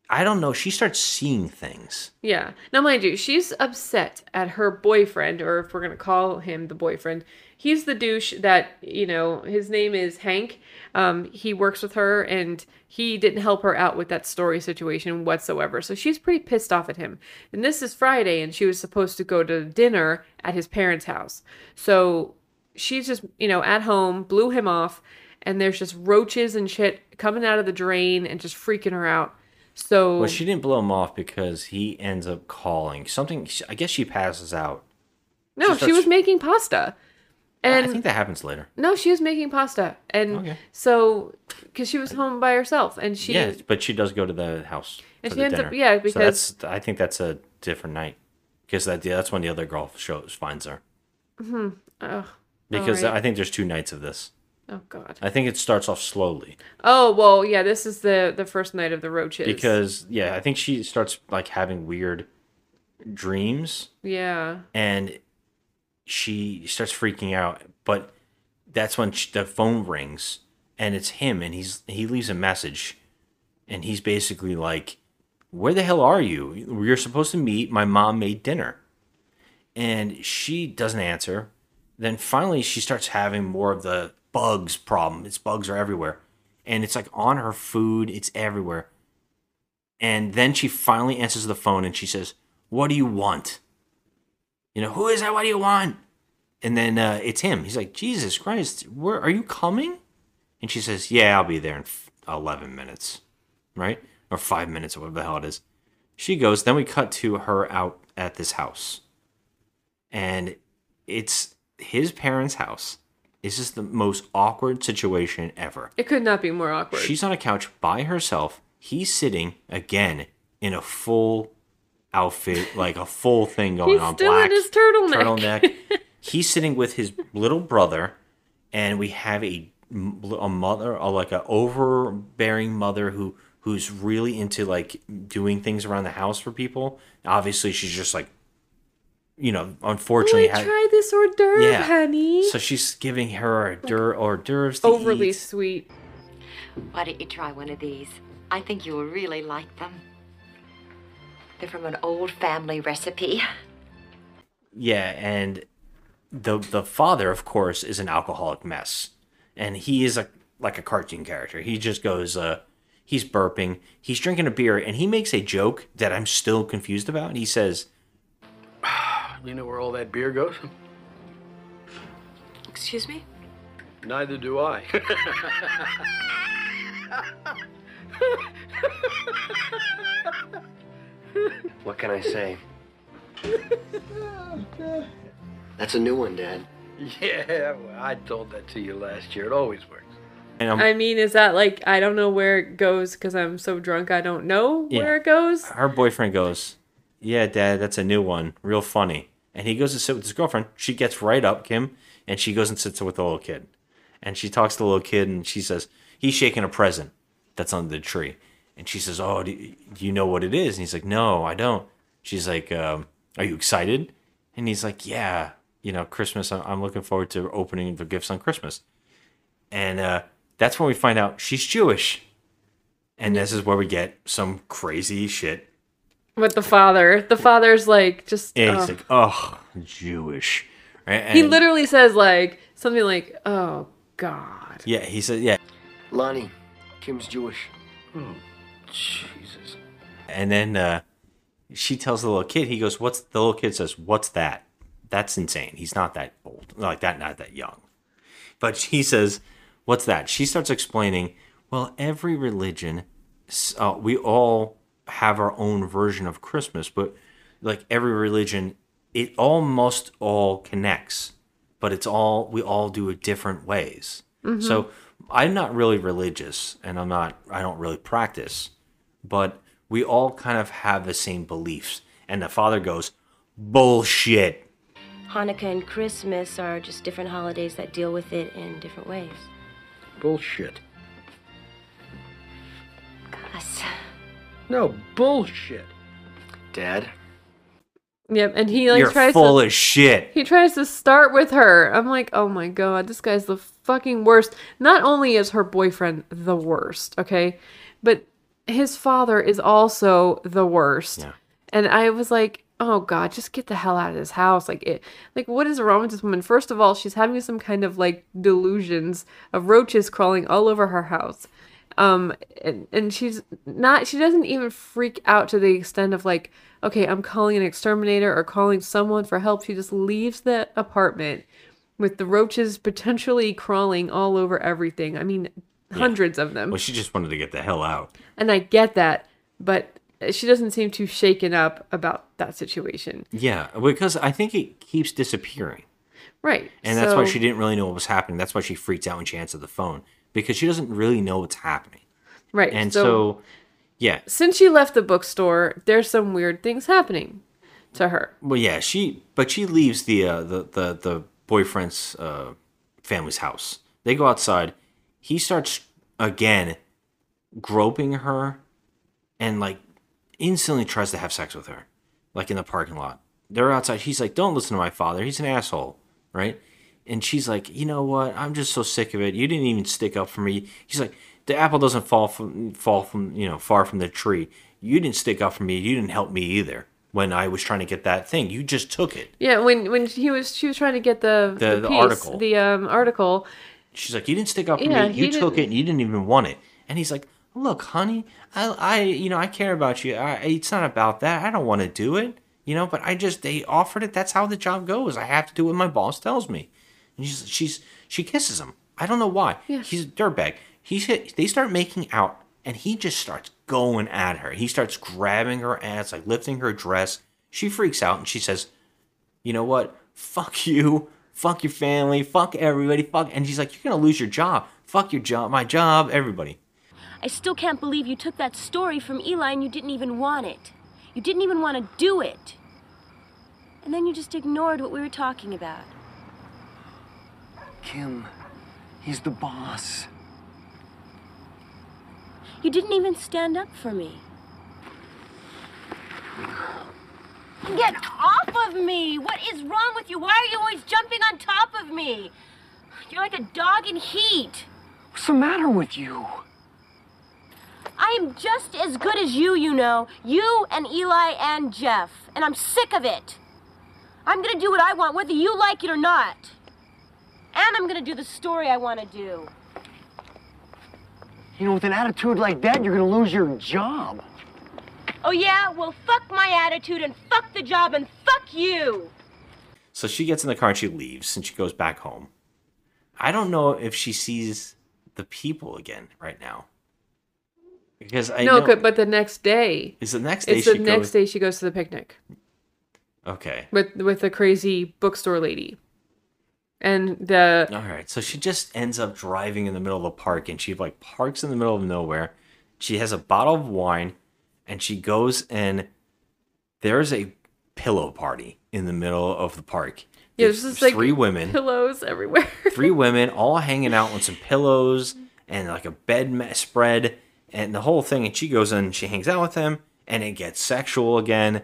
I don't know. She starts seeing things.
Yeah. Now, mind you, she's upset at her boyfriend, or if we're going to call him the boyfriend, he's the douche that, you know, his name is Hank. Um, he works with her and he didn't help her out with that story situation whatsoever. So she's pretty pissed off at him. And this is Friday and she was supposed to go to dinner at his parents' house. So she's just, you know, at home, blew him off, and there's just roaches and shit coming out of the drain and just freaking her out. So
Well, she didn't blow him off because he ends up calling something. I guess she passes out.
No,
She
she, was making pasta. And
I think that happens later.
no, she was making pasta. And
Okay.
so cuz she was home by herself and she
yeah, but she does go to the house.
And she ends up-
dinner.
yeah,
so
because-
that's I think that's a different night. because that that's when the other girl shows finds her.
Oh,
Because
Alright.
I think there's two nights of this.
oh God.
I think it starts off slowly
Oh well, yeah. This is the the first night of the roaches.
because yeah, I think she starts like having weird dreams
yeah,
and she starts freaking out. But that's when sh the phone rings and it's him, and he's he leaves a message, and he's basically like, "Where the hell are you? We are supposed to meet. My mom made dinner," and she doesn't answer. Then finally, she starts having more of the bugs problem. Its bugs are everywhere, and it's like on her food. It's everywhere. And then she finally answers the phone, and she says, "What do you want?" You know, who is that? What do you want? And then uh, it's him. He's like, Jesus Christ, where are you coming? And she says, Yeah, I'll be there in f- 11 minutes, right? Or five minutes, or whatever the hell it is. She goes. Then we cut to her out at this house. And it's his parents' house. It's just the most awkward situation ever.
it could not be more awkward.
She's on a couch by herself. He's sitting again in a full outfit, like a full thing going
He's
on.
still in his turtleneck.
turtleneck. He's sitting with his little brother, and we have a a mother, a, like a overbearing mother who who's really into like doing things around the house for people. Obviously, she's just like, you know, unfortunately, had-
try this hors d'oeuvre,
yeah.
honey?
So she's giving her hors d'oeuvre- hors d'oeuvres to
Overly
eat.
sweet.
Why don't you try one of these? I think you will really like them. They're from an old family recipe.
Yeah, and the the father, of course, is an alcoholic mess, and he is a like a cartoon character. He just goes, uh, he's burping, he's drinking a beer, and he makes a joke that I'm still confused about. He says,
You know where all that beer goes?
Excuse me?
Neither do I.
What can I say? That's a new one, Dad.
yeah, well, I told that to you last year. It always works.
and I'm,
I mean, is that like I don't know where it goes because I'm so drunk I don't know
Yeah.
where it goes?
her boyfriend goes, "Yeah, Dad, that's a new one, real funny." And he goes to sit with his girlfriend. She gets right up, Kim, and she goes and sits with the little kid. And she talks to the little kid, and she says, "He's shaking a present that's under the tree." And she says, "Oh, do you, know what it is?" And he's like, "No, I don't." She's like, um, "Are you excited?" And he's like, "Yeah, you know, Christmas. I'm, I'm looking forward to opening the gifts on Christmas." And uh, that's when we find out she's Jewish. And this is where we get some crazy shit
With the father, the father's like just.
and
oh.
he's like, oh, Jewish. Right?
he literally says like something like, "Oh God."
Yeah, he said, yeah.
Lonnie, Kim's Jewish.
Jesus.
And then uh, she tells the little kid, he goes, what's, the little kid says, what's that? That's insane. He's not that old. Like that, not that young. But she says, what's that? She starts explaining, well, every religion, uh, we all have our own version of Christmas, but like every religion, it almost all connects, but it's all, we all do it different ways. So I'm not really religious and I'm not, I don't really practice, but we all kind of have the same beliefs. And the father goes, bullshit.
Hanukkah and Christmas are just different holidays that deal with it in different ways.
Bullshit.
Gus.
No, bullshit.
Dad?
Yep, and he like
You're
tries
full
to.
of shit.
He tries to start with her. I'm like, oh my god, this guy's the fucking worst. Not only is her boyfriend the worst, okay, but his father is also the worst.
Yeah.
And I was like, oh god, just get the hell out of this house. Like it like what is wrong with this woman? First of all, she's having some kind of like delusions of roaches crawling all over her house. Um and, and she's not she doesn't even freak out to the extent of like, okay, I'm calling an exterminator or calling someone for help. She just leaves the apartment with the roaches potentially crawling all over everything. I mean, hundreds of them.
Well, she just wanted to get the hell out.
And I get that, but she doesn't seem too shaken up about that situation.
Yeah, because I think it keeps disappearing.
Right.
And that's why she didn't really know what was happening. That's why she freaked out when she answered the phone because she doesn't really know what's happening.
Right.
And
so,
so, yeah,
since she left the bookstore, there's some weird things happening. to her.
Well, yeah, she but she leaves the uh, the the the boyfriend's uh, family's house. They go outside. He starts again groping her and like instantly tries to have sex with her, like in the parking lot. They're outside. He's like, "Don't listen to my father. He's an asshole," right? And she's like, "You know what? I'm just so sick of it. You didn't even stick up for me." He's like, "The apple doesn't fall from fall from you know far from the tree. You didn't stick up for me. You didn't help me either." When I was trying to get that thing, you just took it.
Yeah, when when he was she was trying to get the
The- the
piece,
article.
the um article.
She's like, "You didn't stick up for
Yeah,
me. You took
didn't-
it, and you didn't even want it." And he's like, "Look, honey, I, I, you know, I care about you. I, it's not about that. I don't want to do it, you know. But I just they offered it. That's how the job goes. I have to do what my boss tells me." And she's, she's, she kisses him. I don't know why.
Yeah.
He's a dirtbag. He's hit. They start making out, and he just starts going at her. He starts grabbing her ass, like lifting her dress. She freaks out, and she says, you know what? Fuck you. Fuck your family. Fuck everybody. Fuck. And she's like, you're gonna lose your job. Fuck your job. My job. Everybody.
I still can't believe you took that story from Eli and you didn't even want it. You didn't even want to do it. And then you just ignored what we were talking about.
Kim, he's the boss.
You didn't even stand up for me. Get off of me! What is wrong with you? Why are you always jumping on top of me? You're like a dog in heat.
What's the matter with you?
I am just as good as you, you know. You and Eli and Jeff. And I'm sick of it. I'm gonna do what I want, whether you like it or not. And I'm gonna do the story I wanna do.
You know, with an attitude like that, you're gonna lose your job.
Oh, yeah? Well, fuck my attitude and fuck the job and fuck you.
So she gets in the car and she leaves and she goes back home. I don't know if she sees the people again right now. Because I
no,
know,
but the next day.
Is the next day
It's the
she
next
goes-
day she goes to the picnic
Okay.
with with the crazy bookstore lady, and the
All right. So she just ends up driving in the middle of the park and she like parks in the middle of nowhere. She has a bottle of wine and she goes and there's a pillow party in the middle of the park.
yeah, there's just
There's
like
three women.
pillows everywhere.
three women all hanging out on some pillows and like a bed spread and the whole thing and she goes in she hangs out with them and it gets sexual again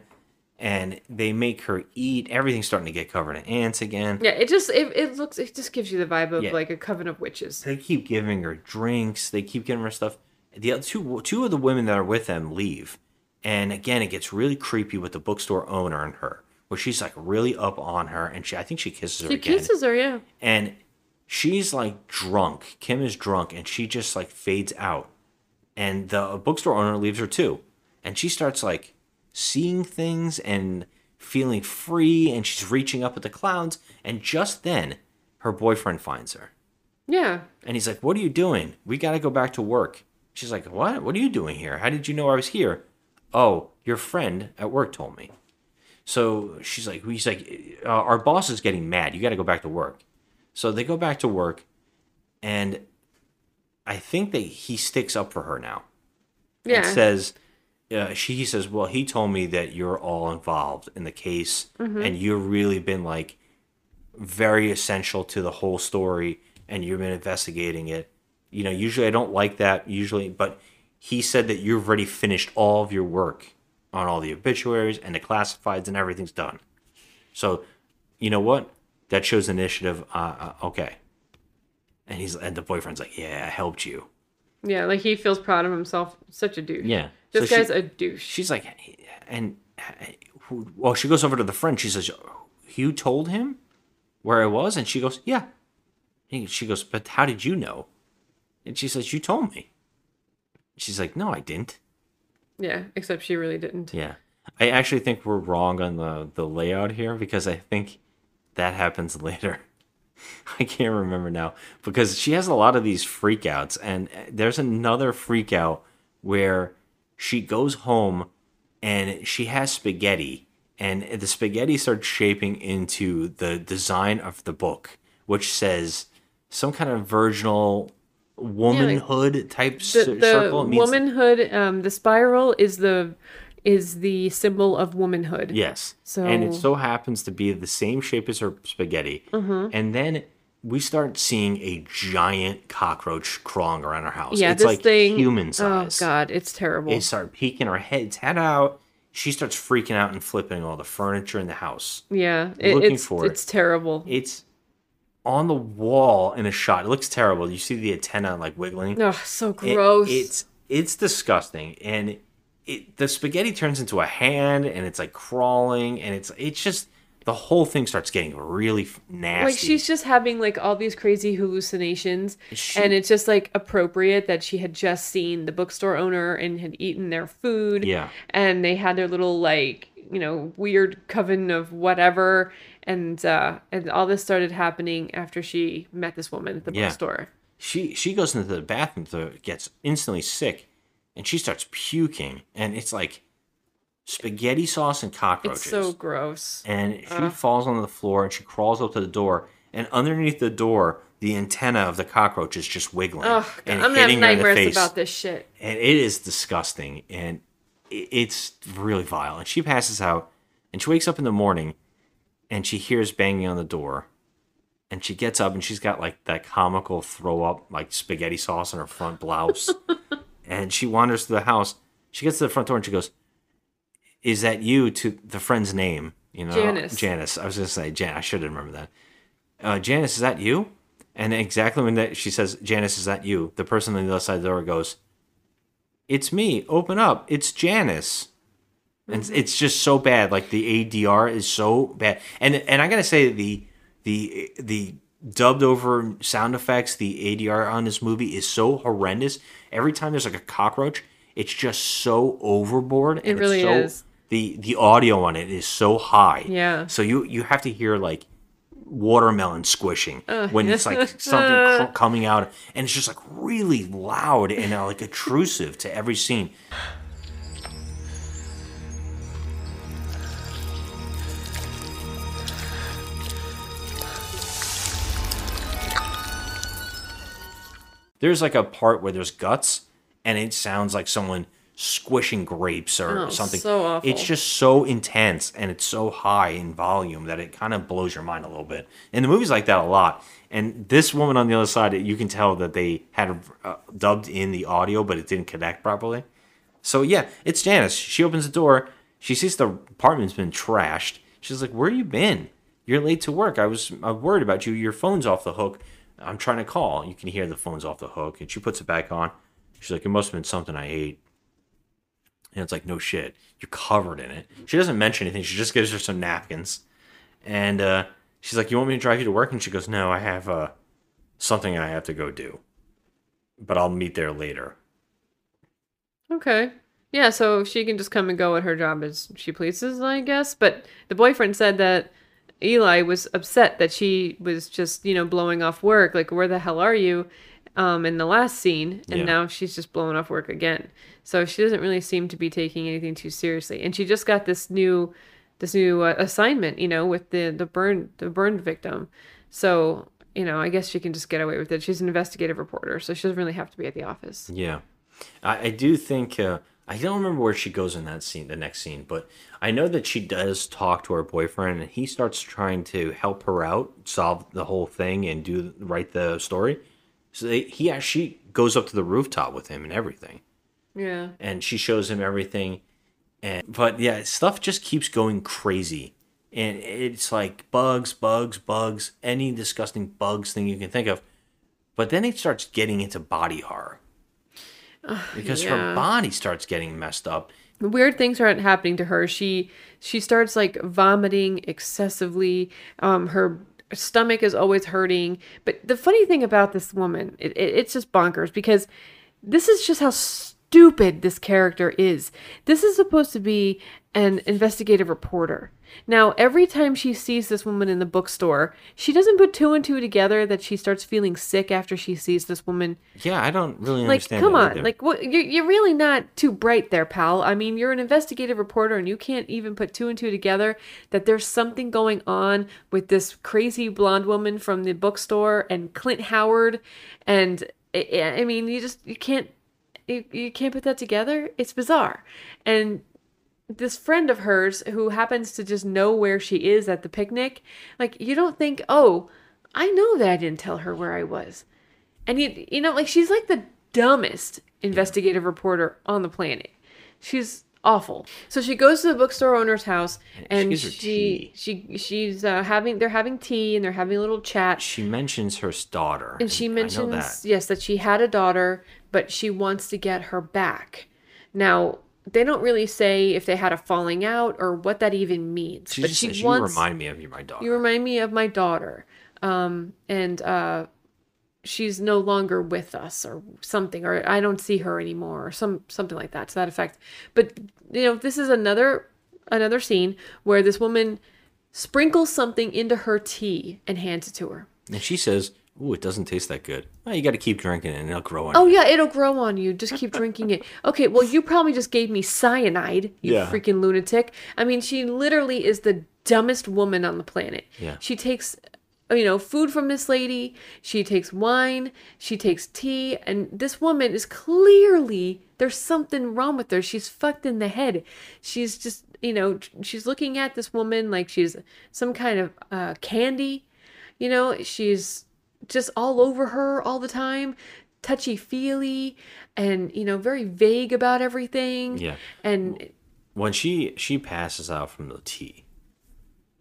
and they make her eat everything's starting to get covered in ants again
yeah, it just it, it looks it just gives you the vibe of
Yeah.
like a coven of witches.
they keep giving her drinks they keep giving her stuff the other two two of the women that are with them leave and again it gets really creepy with the bookstore owner and her where she's like really up on her and she i think she kisses her
She
again
kisses her, yeah.
and she's like drunk. Kim is drunk, and she just like fades out. And the bookstore owner leaves her too, and she starts like seeing things and feeling free, and she's reaching up at the clouds. And just then, her boyfriend finds her,
Yeah.
and he's like, "What are you doing? We got to go back to work." She's like, "What? What are you doing here? How did you know I was here?" Oh, your friend at work told me. So she's like, he's like, uh, our boss is getting mad. You got to go back to work. So they go back to work, and I think that he sticks up for her now.
Yeah.
And says, uh, she he says, well, he told me that you're all involved in the case,
Mhm.
and you've really been like very essential to the whole story, and you've been investigating it. You know, usually I don't like that usually, but he said that you've already finished all of your work on all the obituaries and the classifieds and everything's done. So, you know what? That shows initiative. Uh, uh, okay. And he's and the boyfriend's like, yeah, I helped you.
Yeah, like he feels proud of himself. Such a douche.
Yeah.
This
So she-
guy's a douche.
She's like, and well, she goes over to the friend. She says, "You told him where I was," and she goes, "Yeah." And she goes, "But how did you know?" And she says, "You told me." She's like, "No, I didn't."
Yeah, except she really didn't.
Yeah, I actually think we're wrong on the the layout here because I think that happens later. I can't remember now because she has a lot of these freakouts, and there's another freakout where she goes home and she has spaghetti, and the spaghetti starts shaping into the design of the book, which says some kind of virginal womanhood type
The, the
circle. Means-
womanhood, um, the spiral is the is the symbol of womanhood.
Yes.
So
and it so happens to be the same shape as her spaghetti.
Mhm.
And then we start seeing a giant cockroach crawling around our house.
yeah,
it's
this
like
thing.
human size.
Oh god, it's terrible.
It started peeking her head's head out. She starts freaking out and flipping all the furniture in the house.
yeah, it,
looking
it's
for it.
it's terrible.
It's on the wall in a shot. It looks terrible. You see the antenna like wiggling.
Ugh, so
It-
gross.
it's it's disgusting, and it the spaghetti turns into a hand, and it's like crawling, and it's it's just the whole thing starts getting really nasty.
Like she's just having like all these crazy hallucinations,
She-
and it's just like appropriate that she had just seen the bookstore owner and had eaten their food.
Yeah.
and they had their little like you know weird coven of whatever, and uh and all this started happening after she met this woman at the
Yeah.
bookstore.
she she goes into the bathroom to gets instantly sick, and she starts puking, and it's like spaghetti sauce and cockroaches.
It's so gross.
and she
Ugh.
falls on the floor and she crawls up to the door and underneath the door the antenna of the cockroach is just wiggling
Ugh,
and
I'm
hitting her in the
nightmares
face
about this shit.
and it is disgusting and it's really vile and she passes out and she wakes up in the morning and she hears banging on the door and she gets up and she's got like that comical throw up like spaghetti sauce on her front blouse. And she wanders through the house. She gets to the front door and she goes is that you to the friend's name? You know?
Janice.
janice. I was gonna say jan i should have remembered that. Uh, janice is that you? And exactly when that she says janice is that you? The person on the other side of the door goes it's me. Open up. It's janice and it's- it's just so bad like the adr is so bad and and i gotta say the the the dubbed over sound effects the adr on this movie is so horrendous every time there's like a cockroach it's just so overboard
It
and
really
it's so,
is.
the the audio on it is so high
Yeah.
so you you have to hear like watermelon squishing
Ugh.
when it's like something cr- coming out and it's just like really loud and uh, like intrusive to every scene there's like a part where there's guts and it sounds like someone squishing grapes or
Oh,
something.
so
it's just so intense and it's so high in volume that it kind of blows your mind a little bit. And the movie's like that a lot. And this woman on the other side you can tell that they had uh, dubbed in the audio but it didn't connect properly. So yeah it's janice. She opens the door. She sees the apartment's been trashed. She's like where you been? You're late to work. I was i was worried about you. Your phone's off the hook i'm trying to call you can hear the phone's off the hook and she puts it back on she's like it must have been something i ate and it's like, no shit, you're covered in it. She doesn't mention anything. She just gives her some napkins. And uh, she's like, you want me to drive you to work? And she goes, no, I have uh, something I have to go do. But I'll meet there later.
Okay. Yeah, so she can just come and go at her job as she pleases, I guess. But the boyfriend said that Eli was upset that she was just, you know, blowing off work. Like, where the hell are you? Um, in the last scene, and
Yeah.
now she's just blowing off work again. So she doesn't really seem to be taking anything too seriously. And she just got this new, this new uh, assignment, you know, with the the burn the burned victim. So you know, I guess she can just get away with it. She's an investigative reporter, so she doesn't really have to be at the office.
Yeah. I, I do think, uh, I don't remember where she goes in that scene, the next scene, but I know that she does talk to her boyfriend and he starts trying to help her out, solve the whole thing, and do write the story. So they, he actually goes up to the rooftop with him and everything.
Yeah.
and she shows him everything and but yeah stuff just keeps going crazy and it's like bugs bugs bugs any disgusting bugs thing you can think of but then it starts getting into body horror because
yeah.
her body starts getting messed up.
Weird things aren't happening to her. She she starts like vomiting excessively. Um her stomach is always hurting. But the funny thing about this woman it, it, it's just bonkers because this is just how stupid this character is. This is supposed to be an investigative reporter. Now every time she sees this woman in the bookstore she doesn't put two and two together that she starts feeling sick after she sees this woman.
Yeah i don't really
like
understand
come on
either.
like what you're, you're really not too bright there pal. I mean you're an investigative reporter and you can't even put two and two together that there's something going on with this crazy blonde woman from the bookstore and clint howard and i, I mean you just you can't you, you can't put that together it's bizarre and this friend of hers who happens to just know where she is at the picnic, like you don't think, oh, I know that I didn't tell her where I was, and you you know like she's like the dumbest investigative reporter on the planet. She's awful. So she goes to the bookstore owner's house and she she she's uh, having they're having tea and they're having a little chat.
She mentions her daughter.
And she
I
mentions,
that.
yes, that she had a daughter, but she wants to get her back. Now, they don't really say if they had a falling out or what that even means.
She
but she
says,
wants.
you remind me of my daughter.
You remind me of my daughter. Um, and uh, she's no longer with us or something, or I don't see her anymore, or some something like that to that effect. But you know, this is another another scene where this woman sprinkles something into her tea and hands it to her.
And she says, "Ooh, it doesn't taste that good. Well, you got to keep drinking it, and it'll grow on."
Oh
you."
yeah, it'll grow on you. Just keep drinking it. Okay, well you probably just gave me cyanide, you
Yeah.
freaking lunatic. I mean, she literally is the dumbest woman on the planet.
Yeah.
She takes you know, food from this lady, she takes wine, she takes tea, and this woman is clearly there's something wrong with her. She's fucked in the head. She's just, you know, she's looking at this woman like she's some kind of uh, candy. You know, she's just all over her all the time, touchy feely, and you know, very vague about everything.
Yeah.
And
when she she passes out from the tea.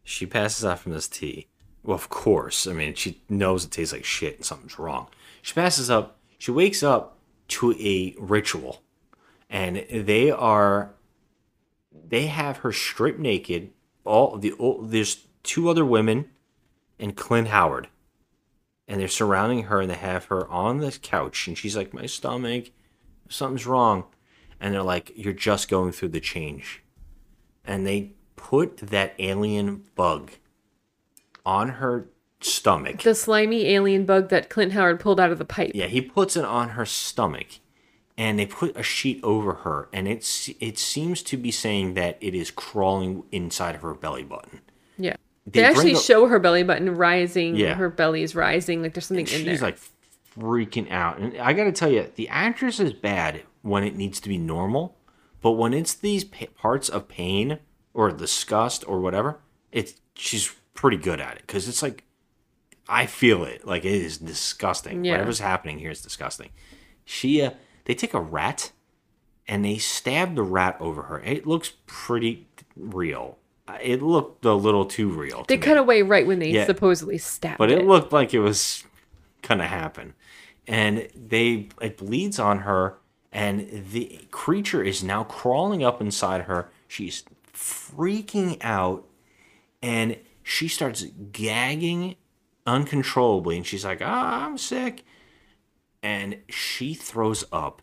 She passes out from this tea. Well of course. I mean she knows it tastes like shit and something's wrong. She passes up she wakes up to a ritual. And they are they have her stripped naked. All the all, there's two other women and clint howard and they're surrounding her and they have her on the couch and she's like my stomach something's wrong and they're like you're just going through the change and they put that alien bug on her stomach
the slimy alien bug that Clint Howard pulled out of the pipe.
yeah he puts it on her stomach and they put a sheet over her and it's it seems to be saying that it is crawling inside of her belly button. They
They, actually show her belly button rising.
Yeah.
Her belly is rising. Like there's something in
she's
there.
like freaking out and i gotta tell you the actress is bad when it needs to be normal but when it's these pa- parts of pain or disgust or whatever it's she's pretty good at it because it's like i feel it like it is disgusting
Yeah.
whatever's happening here is disgusting she uh, they take a rat and they stab the rat over her it looks pretty real it looked a little too real
they
to me.
cut away right when they
Yeah.
supposedly stabbed
but
it.
it looked like it was gonna happen and they it bleeds on her and the creature is now crawling up inside her she's freaking out and she starts gagging uncontrollably and she's like ah i'm sick and she throws up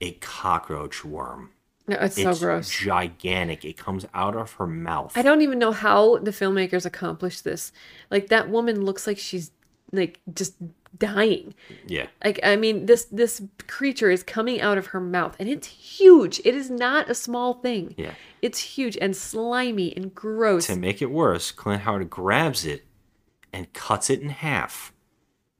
a cockroach worm
No, it's so gross.
gigantic it comes out of her mouth
I don't even know how the filmmakers accomplished this. Like that woman looks like she's like just dying.
yeah
Like I mean, this this creature is coming out of her mouth, and it's huge. It is not a small thing.
yeah
It's huge and slimy and gross.
To make it worse, Clint Howard grabs it and cuts it in half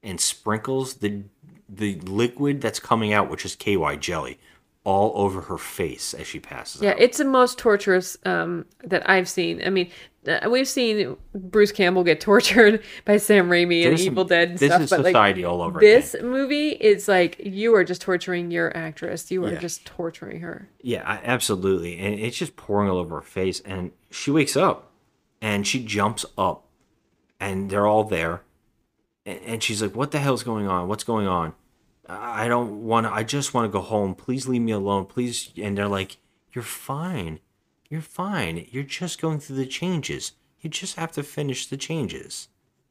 and sprinkles the the liquid that's coming out, which is KY jelly, all over her face as she passes
Yeah,
out.
it's the most torturous um, that I've seen. I mean, uh, we've seen Bruce Campbell get tortured by Sam Raimi and
There's some-
Evil Dead and
this
stuff.
is
but like
society all over
this movie is like you are just torturing your actress. You are
Yeah.
just torturing her.
Yeah, I, absolutely. And it's just pouring all over her face. And she wakes up and she jumps up and they're all there. And, and she's like, What the hell's going on? What's going on? I don't want to, I just want to go home. Please leave me alone. Please. And they're like, You're fine. You're fine. You're just going through the changes. You just have to finish the changes.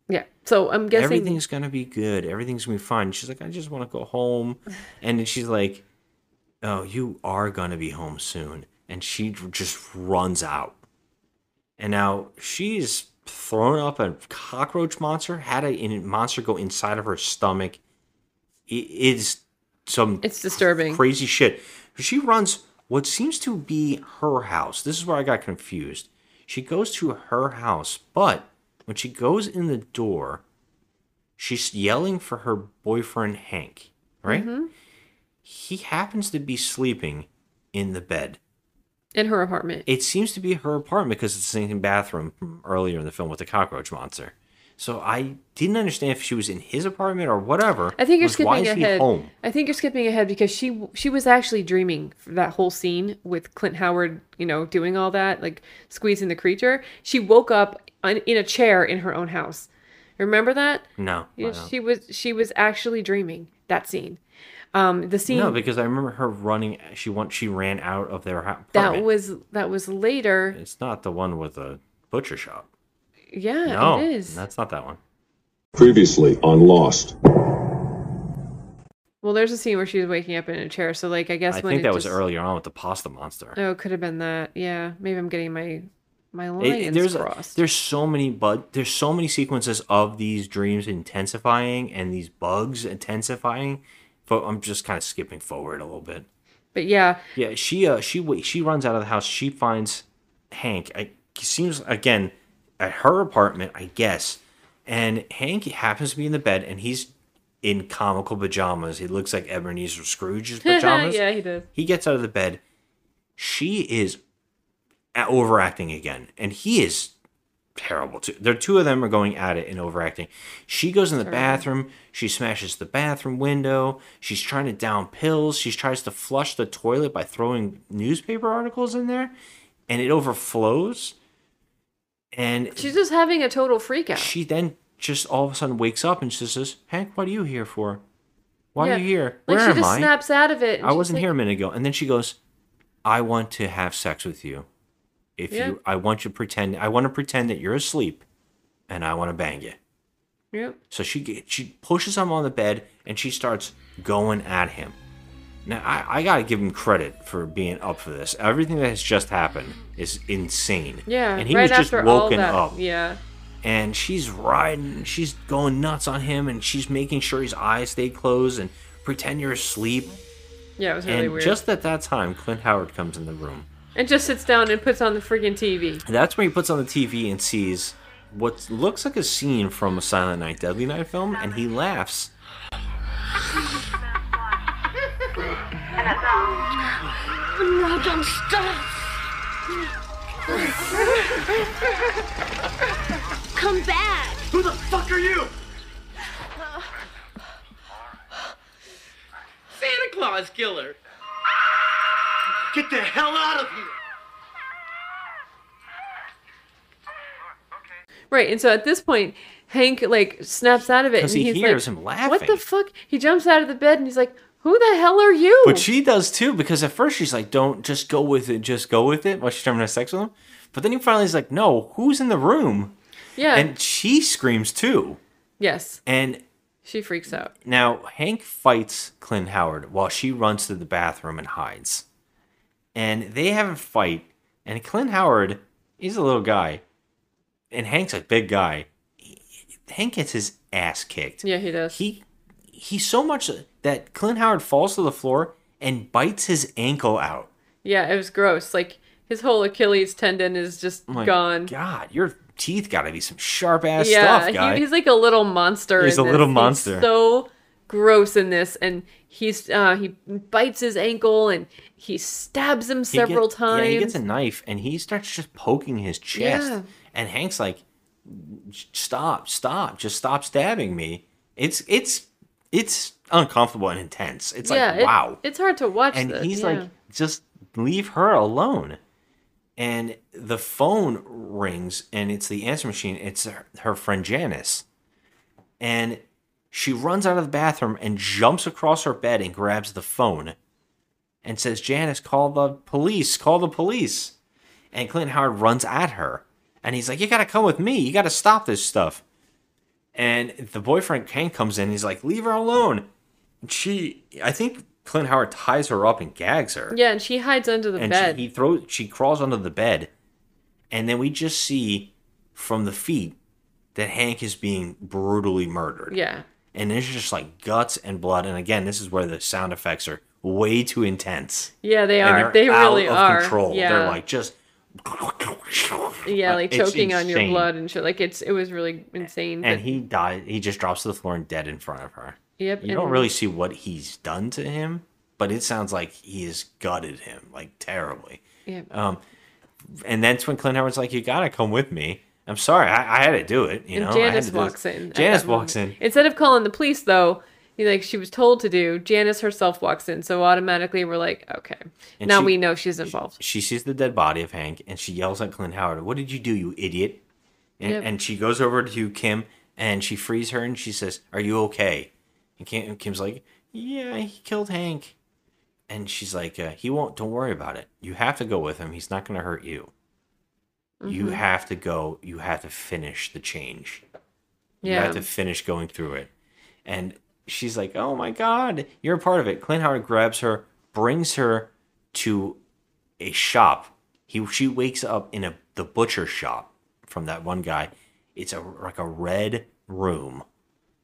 Yeah. So I'm guessing
Everything's going to be good. Everything's going to be fine. She's like, I just want to go home. And then she's like, Oh, you are going to be home soon. And she just runs out. And now she's thrown up a cockroach monster, had a monster go inside of her stomach. It is some
It's disturbing.
crazy shit. She runs what seems to be her house. This is where I got confused. She goes to her house, but when she goes in the door, she's yelling for her boyfriend Hank, right?
Mhm.
He happens to be sleeping in the bed.
In her apartment.
It seems to be her apartment because it's the same bathroom from earlier in the film with the cockroach monster. So I didn't understand if she was in his apartment or whatever.
I think you're
Was, why
skipping
is he
ahead.
home?
I think you're skipping ahead because she she was actually dreaming that whole scene with Clint Howard, you know, doing all that, like squeezing the creature. She woke up in a chair in her own house. Remember that?
No,
Yeah,
I don't.
she was she was actually dreaming that scene. Um, the scene
No, because I remember her running. She went. She ran out of their ha-
that was that was later.
It's not the one with the butcher shop.
Yeah,
no,
it is.
that's not that one.
Previously on Lost.
Well, there's a scene where she was waking up in a chair. So like, I guess
I
when
think
it
that was
just-
earlier on with the pasta monster.
Oh, it could have been that. Yeah, maybe I'm getting my my
It-
lines
there's
crossed.
there's so many but there's so many sequences of these dreams intensifying and these bugs intensifying. But I'm just kind of skipping forward a little bit.
but yeah,
Yeah, she uh she wa- she runs out of the house. She finds Hank. I seems again at her apartment, I guess. And Hank happens to be in the bed, and he's in comical pajamas. He looks like Ebenezer Scrooge's pajamas.
yeah, he does.
He gets out of the bed. She is overacting again, and he is terrible too. The two of them are going at it and overacting. She goes in the
Terrible.
bathroom. She smashes the bathroom window. She's trying to down pills. She tries to flush the toilet by throwing newspaper articles in there, and it overflows. And
She's just having a total freak out.
she then just all of a sudden wakes up and she says, "Hank, what are you here for? Why
Yeah.
are you here?
Like
Where
she
am
just
I?"
snaps out of it.
I wasn't
like-
here a minute ago. And then she goes, I want to have sex with you. If
Yeah.
you I want you to pretend I want to pretend that you're asleep and I want to bang you.
Yep.
So she she pushes him on the bed and she starts going at him. Now I, I gotta give him credit for being up for this. Everything that has just happened is insane.
Yeah.
And he
right
was just woken up
Yeah.
and she's riding she's going nuts on him and she's making sure his eyes stay closed and pretend you're asleep
Yeah, it was really
and
weird.
just at that time clint howard comes in the room
and just sits down and puts on the freaking TV.
that's when he puts on the tv and sees what looks like a scene from a silent night deadly night film and he laughs
No, don't stop. Come back.
Who the fuck are you?
Santa Claus killer.
Get the hell out of here!
Right, and so at this point, Hank like snaps out of it and
he
he's
hears
like,
him laughing.
What the fuck? He jumps out of the bed and he's like, "Who the hell are you?"
but she does too because at first she's like don't just go with it just go with it while she's trying to have sex with him but then he finally is like no who's in the room
yeah.
and she screams too
yes,
and
she freaks out.
Now, Hank fights Clint Howard while she runs to the bathroom and hides. And they have a fight, and Clint Howard, he's a little guy, and Hank's a big guy. Hank gets his ass kicked.
Yeah, he does.
He he's so much that Clint Howard falls to the floor and bites his ankle out.
Yeah, it was gross. Like his whole Achilles tendon is just gone.
God, your teeth got to be some sharp ass
yeah,
stuff, guy.
He, he's like a little monster.
He's
in
a little monster.
He's so gross in this, and he's uh, he bites his ankle and he stabs him several
get-
times.
Yeah, he gets a knife and he starts just poking his chest.
Yeah.
And Hank's like, "Stop! Stop! Just stop stabbing me!" It's it's it's uncomfortable and intense. It's
yeah,
like
it-
wow.
it's hard to watch.
and
this,
he's
yeah.
like, "Just leave her alone." And the phone rings, and it's the answer machine. It's her, her friend Janice, and she runs out of the bathroom and jumps across her bed and grabs the phone and says, Janice, call the police, call the police. And Clint Howard runs at her. And he's like, You gotta come with me. You gotta stop this stuff. And the boyfriend Hank comes in. He's like, Leave her alone. And she, I think Clint Howard ties her up and gags her.
yeah, and she hides under the
and
bed.
She, he throws, she crawls under the bed. And then we just see from the feet that Hank is being brutally murdered.
yeah,
And there's just like guts and blood. And again, this is where the sound effects are way too intense.
yeah, they are.
they're
really
out of
are.
Control.
Yeah,
They're like just
yeah, like
it's
choking on your blood and shit. Like it's it was really insane.
and
but-
he dies. He just drops to the floor and dead in front of her.
Yep,
You
and-
don't really see what he's done to him, but it sounds like he has gutted him like terribly.
Yeah.
Um, and that's when Clint Howard's like, "You gotta come with me." I'm sorry, I, I had to do it. You
and
know,
Janice
to do this.
walks in.
Janice walks in.
Instead of calling the police, though, like she was told to do, Janice herself walks in. So automatically we're like, okay,
And
now
she-
we know she's involved.
She sees the dead body of Hank, and she yells at Clint Howard, "What did you do, you idiot?" And,
Yep.
and she goes over to Kim, and she frees her, and she says, "Are you okay?" And Kim, Kim's like, "Yeah, he killed Hank." And she's like, uh, "He won't. Don't worry about it. You have to go with him. He's not going to hurt you. You
Mhm.
have to go. You have to finish the change. You have to finish going through it." And she's like, "Oh my god, you're a part of it." Clint Howard grabs her, brings her to a shop. He she wakes up in a the butcher shop from that one guy. It's a like a red room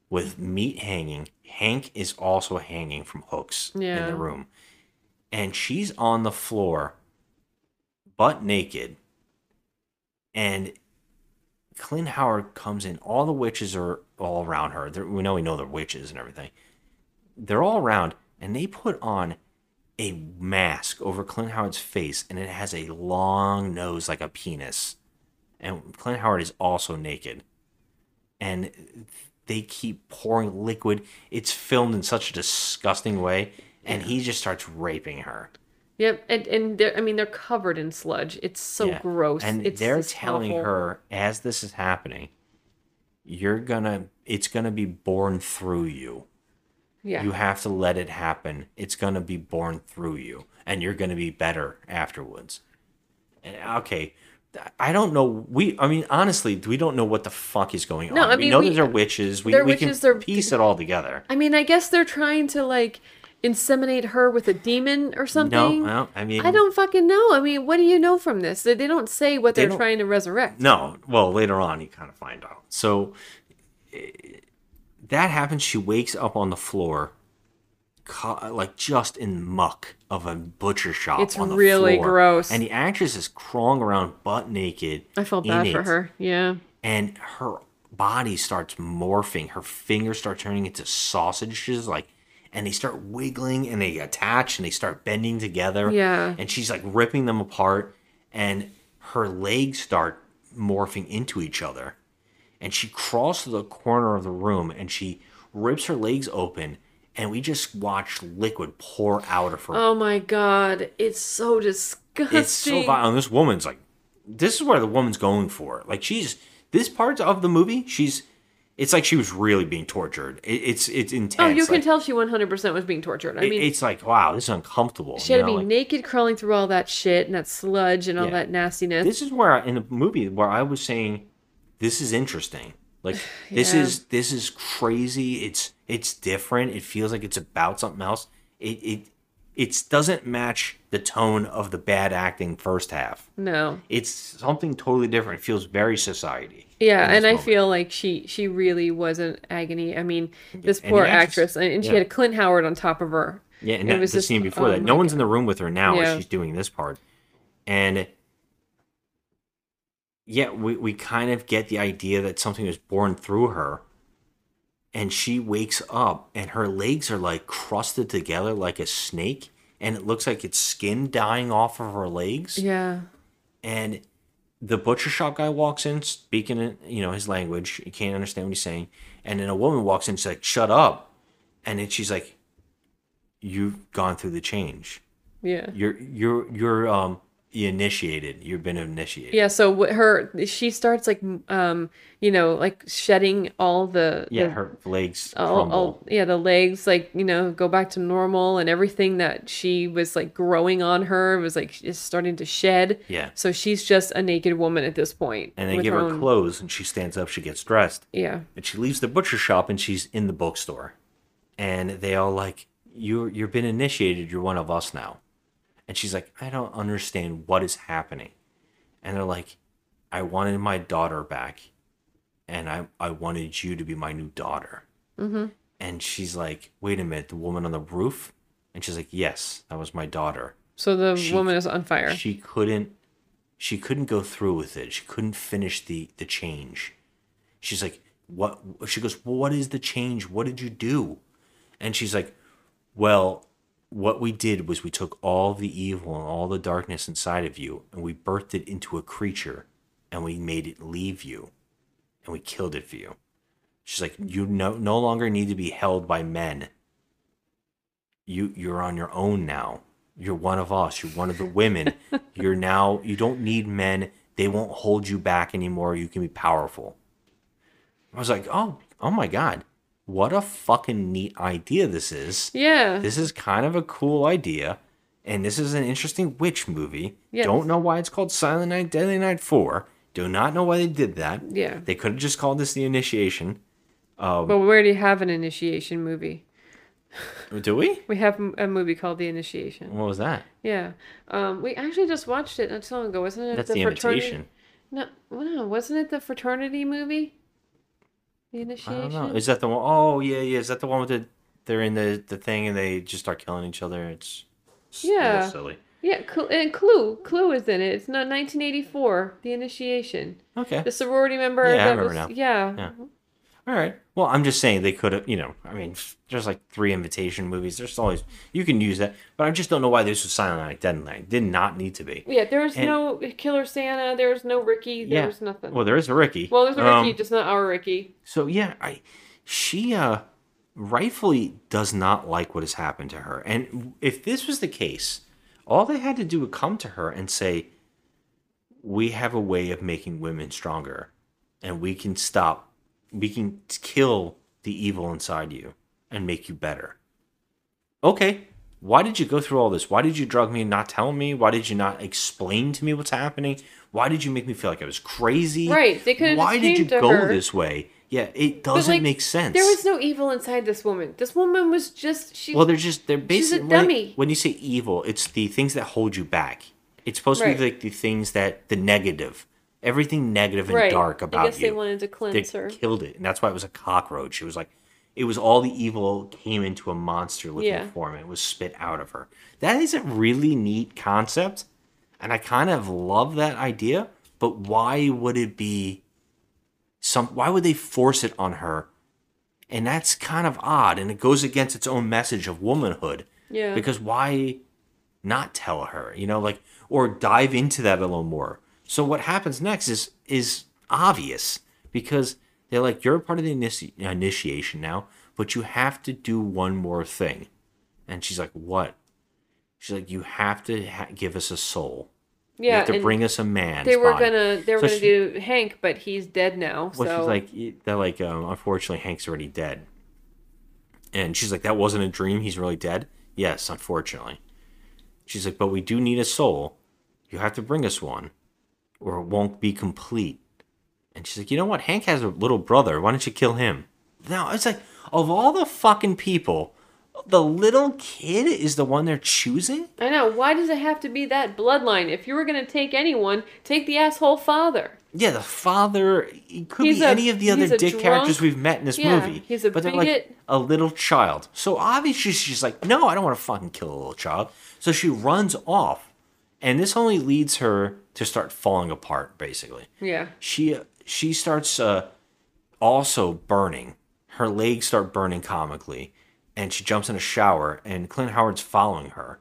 with meat hanging. Hank is also hanging from hooks in the room. And she's on the floor butt naked. And Clint Howard comes in. All the witches are all around her. They're, we know we know they're witches and everything. They're all around, and they put on a mask over Clint Howard's face, and it has a long nose like a penis. And Clint Howard is also naked. And they keep pouring liquid. It's filmed in such a disgusting way, and he just starts raping her.
Yep, and and they're, I mean they're covered in sludge. It's so
Yeah.
gross.
And
it's
they're telling
awful.
her as this is happening, you're gonna it's gonna be born through you.
Yeah.
You have to let it happen. It's gonna be born through you. And you're gonna be better afterwards. And okay. I don't know. We, I mean, honestly, we don't know what the fuck is going
No,
on.
I
we
mean,
know
we-
these are witches. We,
they're
we
witches,
can piece it all together.
I mean, I guess they're trying to like inseminate her with a demon or something.
No, I mean-
I don't fucking know. I mean, what do you know from this? They they don't say what
They
they're
don't-
trying to resurrect.
No, well, later on you kind of find out. So eh, that happens. She wakes up on the floor, like just in muck of a butcher shop.
It's
on the
really
floor.
gross.
And the actress is crawling around butt naked.
I felt bad for her. Yeah.
And her body starts morphing. Her fingers start turning into sausages, like. And they start wiggling and they attach and they start bending together.
Yeah.
And she's like ripping them apart. And her legs start morphing into each other. And she crawls to the corner of the room and she rips her legs open. And we just watch liquid pour out of her.
Oh my god, it's so disgusting.
it's so violent. And this woman's like, this is where the woman's going for. Like she's this part of the movie. She's, it's like she was really being tortured. It, it's it's intense.
Oh, you can
Like,
tell she 100% was being tortured. I mean,
it's like wow, this is uncomfortable.
she had
you
to be
like-
naked crawling through all that shit and that sludge and all
Yeah.
that nastiness.
this is where I, in the movie where I was saying this is interesting. Like this is this is crazy. It's it's different. It feels like it's about something else. It it it doesn't match the tone of the bad acting first half.
no.
It's something totally different. It feels very society.
Yeah, and I feel like she she really was in agony. I mean, this
and
poor
the actress-
actress, and, and she
yeah.
had Clint Howard on top of her.
Yeah, and
It
that,
was
the
just-
scene before
oh
that. No one's in the room with her now
Yeah.
as she's doing this part. And yeah, we, we kind of get the idea that something was born through her. And she wakes up and her legs are like crusted together like a snake. And it looks like it's skin dying off of her legs.
Yeah.
And the butcher shop guy walks in speaking in, you know, his language. You can't understand what he's saying. And then a woman walks in, she's like, shut up. And then she's like, You've gone through the change.
Yeah.
You're you're you're um initiated. You've been initiated.
Yeah, so her she starts like um you know like shedding all the
Yeah,
the-
her legs
all, all yeah the legs like you know go back to normal and everything that she was like growing on her was like just starting to shed.
Yeah.
So she's just a naked woman at this point.
and they give her
own-
clothes and she stands up, she gets dressed.
Yeah.
And she leaves the butcher shop and she's in the bookstore. And they all like, You're you've been initiated, you're one of us now. And she's like, I don't understand what is happening. And they're like, I wanted my daughter back. And I, I wanted you to be my new daughter.
Mm-hmm.
And she's like, Wait a minute, the woman on the roof? And she's like, Yes, that was my daughter.
So the
She-
woman is on fire.
She couldn't she couldn't go through with it. She couldn't finish the the change. She's like, "What?" She goes, well, "What is the change? What did you do?" And she's like, "Well, what we did was we took all the evil and all the darkness inside of you and we birthed it into a creature and we made it leave you and we killed it for you. She's like, you no, no longer need to be held by men. You you're on your own now. You're one of us. You're one of the women. you're now you don't need men. They won't hold you back anymore. You can be powerful. I was like, oh, oh my god, what a fucking neat idea this is.
Yeah.
This is kind of a cool idea, and this is an interesting witch movie.
Yes.
Don't know why it's called Silent Night, Deadly Night Four. Do not know why they did that.
Yeah.
They could have just called this the initiation. Um,
But we already have an initiation movie.
do we?
We have a movie called The Initiation.
What was that?
Yeah. Um, we actually just watched it not too long ago, wasn't it?
That's The
fraternity-
Invitation.
No, no, wasn't it the fraternity movie? The
I don't know. Is that the one oh yeah, yeah. Is that the one with the they're in the the thing and they just start killing each other? It's, it's
Yeah.
silly.
Yeah, and Clu. Clu is in it. It's not 1984. The Initiation.
Okay.
The sorority member.
Yeah, I remember
was,
now.
Yeah.
Yeah. All right. Well, I'm just saying they could have, you know, I mean, there's like three invitation movies. There's always you can use that, but I just don't know why this was Silent Night, Dead Night. Did not need to be.
Yeah, there's
And-
no Killer Santa. There's no Ricky.
Yeah.
There's nothing.
Well, there is a Ricky.
Well, there's a Ricky,
Um,
just not our Ricky.
So yeah, I she uh rightfully does not like what has happened to her. And if this was the case, all they had to do would come to her and say, "We have a way of making women stronger, and we can stop, we can kill the evil inside you and make you better." Okay, why did you go through all this? Why did you drug me and not tell me? Why did you not explain to me what's happening? Why did you make me feel like I was crazy?
Right, they could've
Why did you go
her.
this way? Yeah, it doesn't
like,
make sense.
There was no evil inside this woman. This woman was just she.
well, they're just they're
she's a
basically
dummy.
when you say evil, it's the things that hold you back. It's supposed to be like the things that the negative, everything negative and
Right.
dark about you.
I guess
you.
they wanted to cleanse
they
her.
killed it, and that's why it was a cockroach. It was like it was all the evil came into a monster looking
Yeah.
form it was spit out of her. That is a really neat concept, and I kind of love that idea. But why would it be some? Why would they force it on her? And that's kind of odd, and it goes against its own message of womanhood.
Yeah.
Because why not tell her? You know, like or dive into that a little more. So what happens next is is obvious because they're like you're part of the initi- initiation now, but you have to do one more thing. And she's like, "What?" She's like, "You have to ha- give us a soul.
Yeah, you
have to bring us a man."
They were gonna they were
So
gonna
she-
do Hank, but he's dead now.
well,
so
she's like, they're like, um, unfortunately, Hank's already dead. And she's like, that wasn't a dream. He's really dead. Yes, unfortunately. She's like, but we do need a soul. You have to bring us one, or it won't be complete. And she's like, you know what? Hank has a little brother. Why don't you kill him? Now it's like, of all the fucking people, the little kid is the one they're choosing.
I know. Why does it have to be that bloodline? If you were gonna take anyone, take the asshole father.
Yeah, the father. It could
He's
be
a-
any of the other dick characters we've met in this
Yeah,
movie.
he's a
but they're like
bigot.
a little child. So obviously she's like, no, I don't want to fucking kill a little child. So she runs off, and this only leads her to start falling apart. Basically,
Yeah.
she she starts uh, also burning. Her legs start burning comically, and she jumps in a shower. And Clint Howard's following her,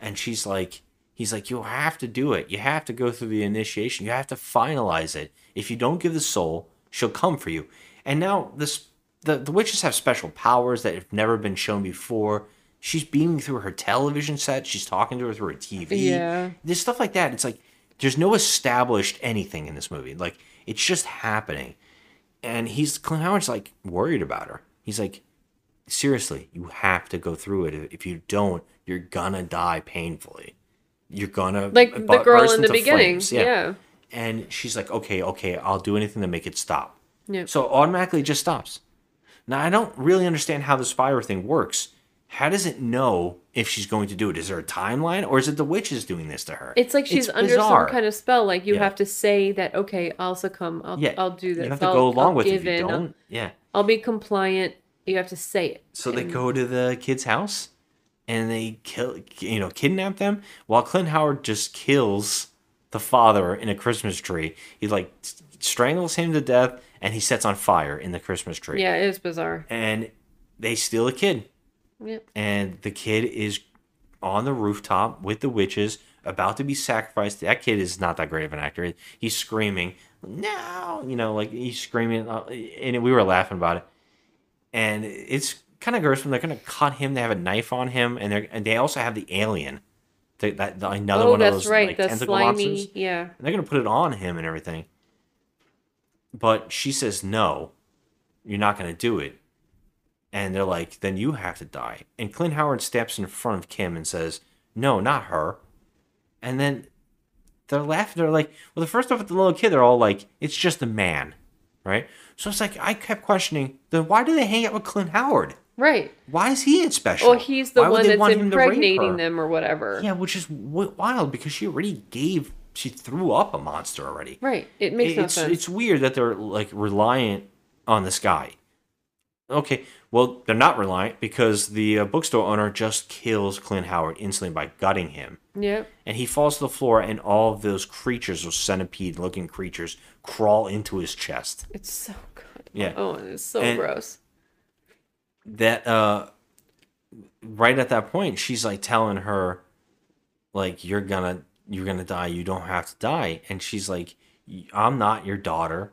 and she's like, he's like, you have to do it. You have to go through the initiation. You have to finalize it. If you don't give the soul, she'll come for you. And now this the the witches have special powers that have never been shown before. She's beaming through her television set. She's talking to her through her TV.
Yeah.
There's stuff like that. It's like there's no established anything in this movie. Like it's just happening. And he's Clint Howard's like worried about her. He's like, seriously, you have to go through it. If you don't, you're gonna die painfully. You're gonna
Like the girl in the beginning,
flames.
yeah.
And she's like, okay, okay, I'll do anything to make it stop.
Yeah.
So automatically it just stops. Now I don't really understand how the spire thing works. How does it know if she's going to do it? Is there a timeline, or is it the witches doing this to her?
It's like she's under
bizarre.
some kind of spell. Like you
Yeah.
have to say that. Okay, I'll succumb. I'll
Yeah,
I'll do this.
you have to
I'll,
go along
I'll
with it. If
give
you
in. I'll-
yeah.
I'll be compliant. You have to say it.
So they go to the kid's house and they kill, you know, kidnap them while Clint Howard just kills the father in a Christmas tree. He like strangles him to death and he sets on fire in the Christmas tree.
Yeah, it is bizarre.
And they steal a kid
Yep.
and the kid is on the rooftop with the witches, about to be sacrificed. That kid is not that great of an actor. He's screaming, "No!" You know, like he's screaming, uh, and we were laughing about it. And it's kind of gross when they're going to cut him. They have a knife on him, and they and they also have the alien. The, that the, another
oh,
one of those
right.
like
the
tentacle
slimy.
monsters.
Yeah.
And they're gonna put it on him and everything. But she says no, you're not gonna do it. And they're like, then you have to die. And Clint Howard steps in front of Kim and says, no, not her. And then they're laughing. They're like, well, the first off with the little kid, they're all like, it's just a man, right? So it's like I kept questioning, then why do they hang out with Clint Howard?
Right.
Why is he in special?
Well, he's the
Why
one that's
want him to rape
impregnating them or whatever.
Yeah, which is wild because she already gave, she threw up a monster already.
Right. It makes no
it's,
sense.
It's weird that they're like reliant on this guy. Okay, well, they're not reliant because the uh, bookstore owner just kills Clint Howard instantly by gutting him.
Yep.
And he falls to the floor, and all of those creatures, those centipede looking creatures, crawl into his chest.
It's so good.
Yeah.
Oh, it's so
And-
gross.
that uh right at that point she's like telling her like you're gonna you're gonna die you don't have to die and she's like i'm not your daughter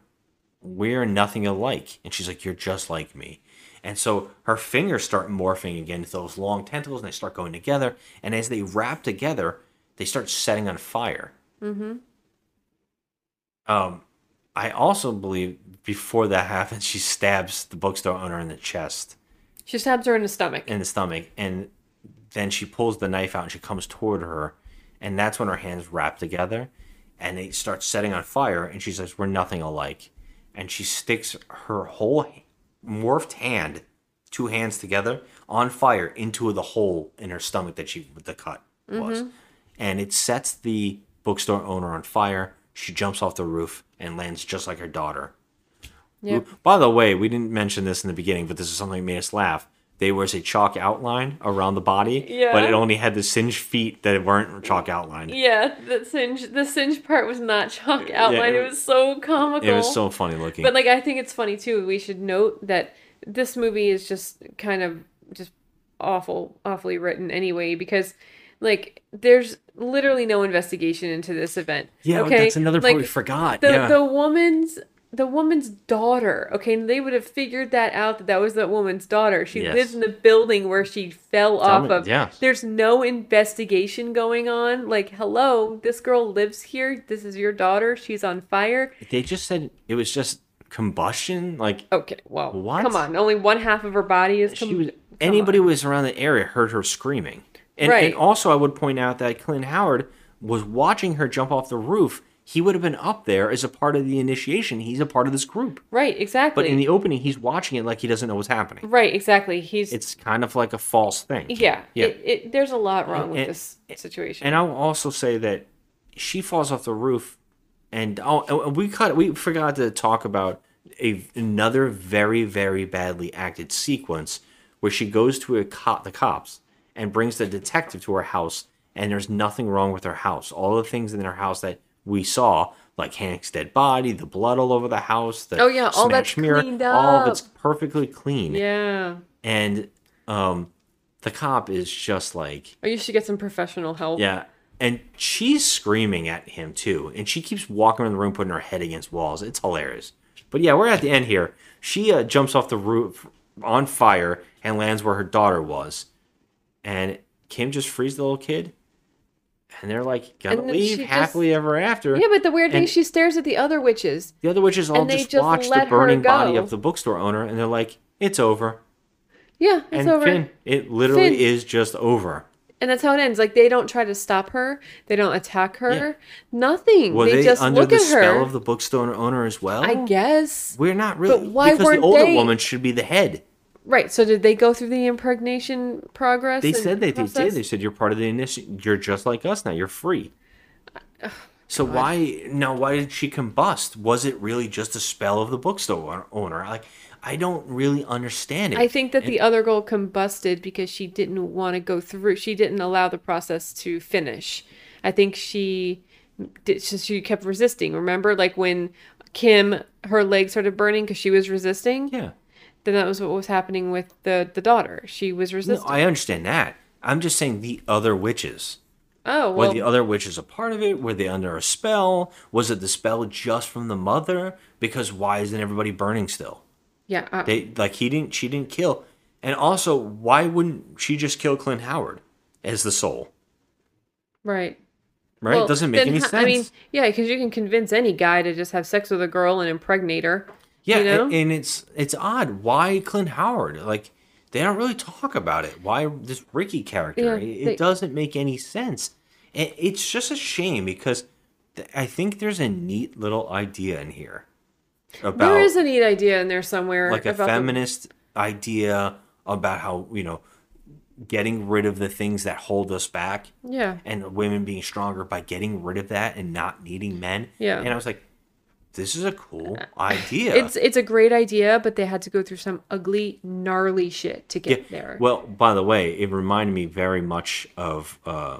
we're nothing alike. And she's like you're just like me. And so her fingers start morphing again into those long tentacles and they start going together. And as they wrap together they start setting on fire.
Mm-hmm.
um i also believe before that happens she stabs the bookstore owner in the chest.
She stabs her in the stomach.
in the stomach. And then she pulls the knife out and she comes toward her. And that's when her hands wrap together and they start setting on fire. And she says we're nothing alike and she sticks her whole morphed hand two hands together on fire into the hole in her stomach that she the cut was
Mhm.
and it sets the bookstore owner on fire she jumps off the roof and lands just like her daughter
Yep.
By the way, we didn't mention this in the beginning, but this is something that made us laugh. There was a chalk outline around the body,
Yeah.
but it only had the singed feet that weren't chalk outlined.
Yeah, the singe the singe part was not chalk outline.
it
it was so comical.
It was so funny looking.
But like I think it's funny too. We should note that this movie is just kind of just awful, awfully written anyway because like there's literally no investigation into this event.
Yeah,
okay?
that's another part
Like,
we forgot.
The
yeah.
the woman's the woman's daughter. Okay, and they would have figured that out that that was that woman's daughter. She
Yes.
lives in the building where she fell
Tell
off
me-
of.
yeah.
There's no investigation going on. Like, hello, this girl lives here. This is your daughter. She's on fire.
they just said it was just combustion. Like,
okay, well,
what?
Come on, only one half of her body is. Com-
She was, anybody who was around the area heard her screaming. And,
Right.
and also, I would point out that Clint Howard was watching her jump off the roof. He would have been up there as a part of the initiation. He's a part of this group.
right, exactly.
But in the opening, he's watching it like he doesn't know what's happening.
right, exactly. He's.
It's kind of like a false thing.
yeah,
Yeah.
It, it, there's a lot wrong with
And-
this situation.
And I'll also say that she falls off the roof, and oh, we cut. We forgot to talk about a another very very badly acted sequence where she goes to a cop, the cops, and brings the detective to her house, and there's nothing wrong with her house. All the things in her house that we saw, like Hank's dead body, the blood all over the house, the
Oh, yeah, all that's
mirror,
cleaned
all of it's perfectly clean.
yeah.
And um, the cop is just like
Or you should get some professional help.
yeah. And she's screaming at him too. And she keeps walking around the room, putting her head against walls. It's hilarious. But yeah, we're at the end here. She uh, jumps off the roof on fire and lands where her daughter was. And Kim just frees the little kid. And they're like, gonna leave happily
just-
ever after.
Yeah, but the weird thing
And
is she stares at the other witches.
the other witches all just,
just
watch the burning body of the bookstore owner. And they're like, it's over.
Yeah, it's
and
over.
Finn, it literally
Finn.
is just over.
And that's how it ends. Like they don't try to stop her. They don't attack her. Nothing.
Were
they,
they,
just
under
look
the
at
spell of the bookstore owner as well?
I guess.
We're not really.
But why
because
weren't
the older
they-
woman should be the head.
Right. So did they go through the impregnation progress?
They said they, they did. They said you're part of the initiation. You're just like us now. You're free. Uh, so why now? Why did she combust? Was it really just a spell of the bookstore owner? Like I don't really understand it.
I think that
And-
the other girl combusted because she didn't want to go through. She didn't allow the process to finish. I think she did. She, she kept resisting. Remember, like when Kim, her leg started burning because she was resisting.
Yeah.
Then that was what was happening with the the daughter. She was
No,
resisting.
I understand that, I'm just saying the other witches.
Oh
Were
well,
the other witches a part of it? Were they under a spell? Was it the spell just from the mother? Because why isn't everybody burning still?
yeah. Uh,
They like he didn't. She didn't kill. And also, why wouldn't she just kill Clint Howard as the soul?
right.
Right?
Well,
it doesn't make any sense.
I mean, yeah, because you can convince any guy to just have sex with a girl and impregnate her.
Yeah,
you know?
and, it's it's odd. Why Clint Howard? Like they don't really talk about it. Why this Ricky character?
Yeah,
it, it doesn't make any sense. It, it's just a shame because th- I think there's a neat little idea in here about
there is a neat idea in there somewhere,
like a
about the-
feminist idea about how you know getting rid of the things that hold us back
yeah,
and women being stronger by getting rid of that and not needing men
Yeah.
and i was like this is a cool idea
it's it's a great idea, but they had to go through some ugly, gnarly shit to get
Yeah.
there.
well by the way it reminded me very much of uh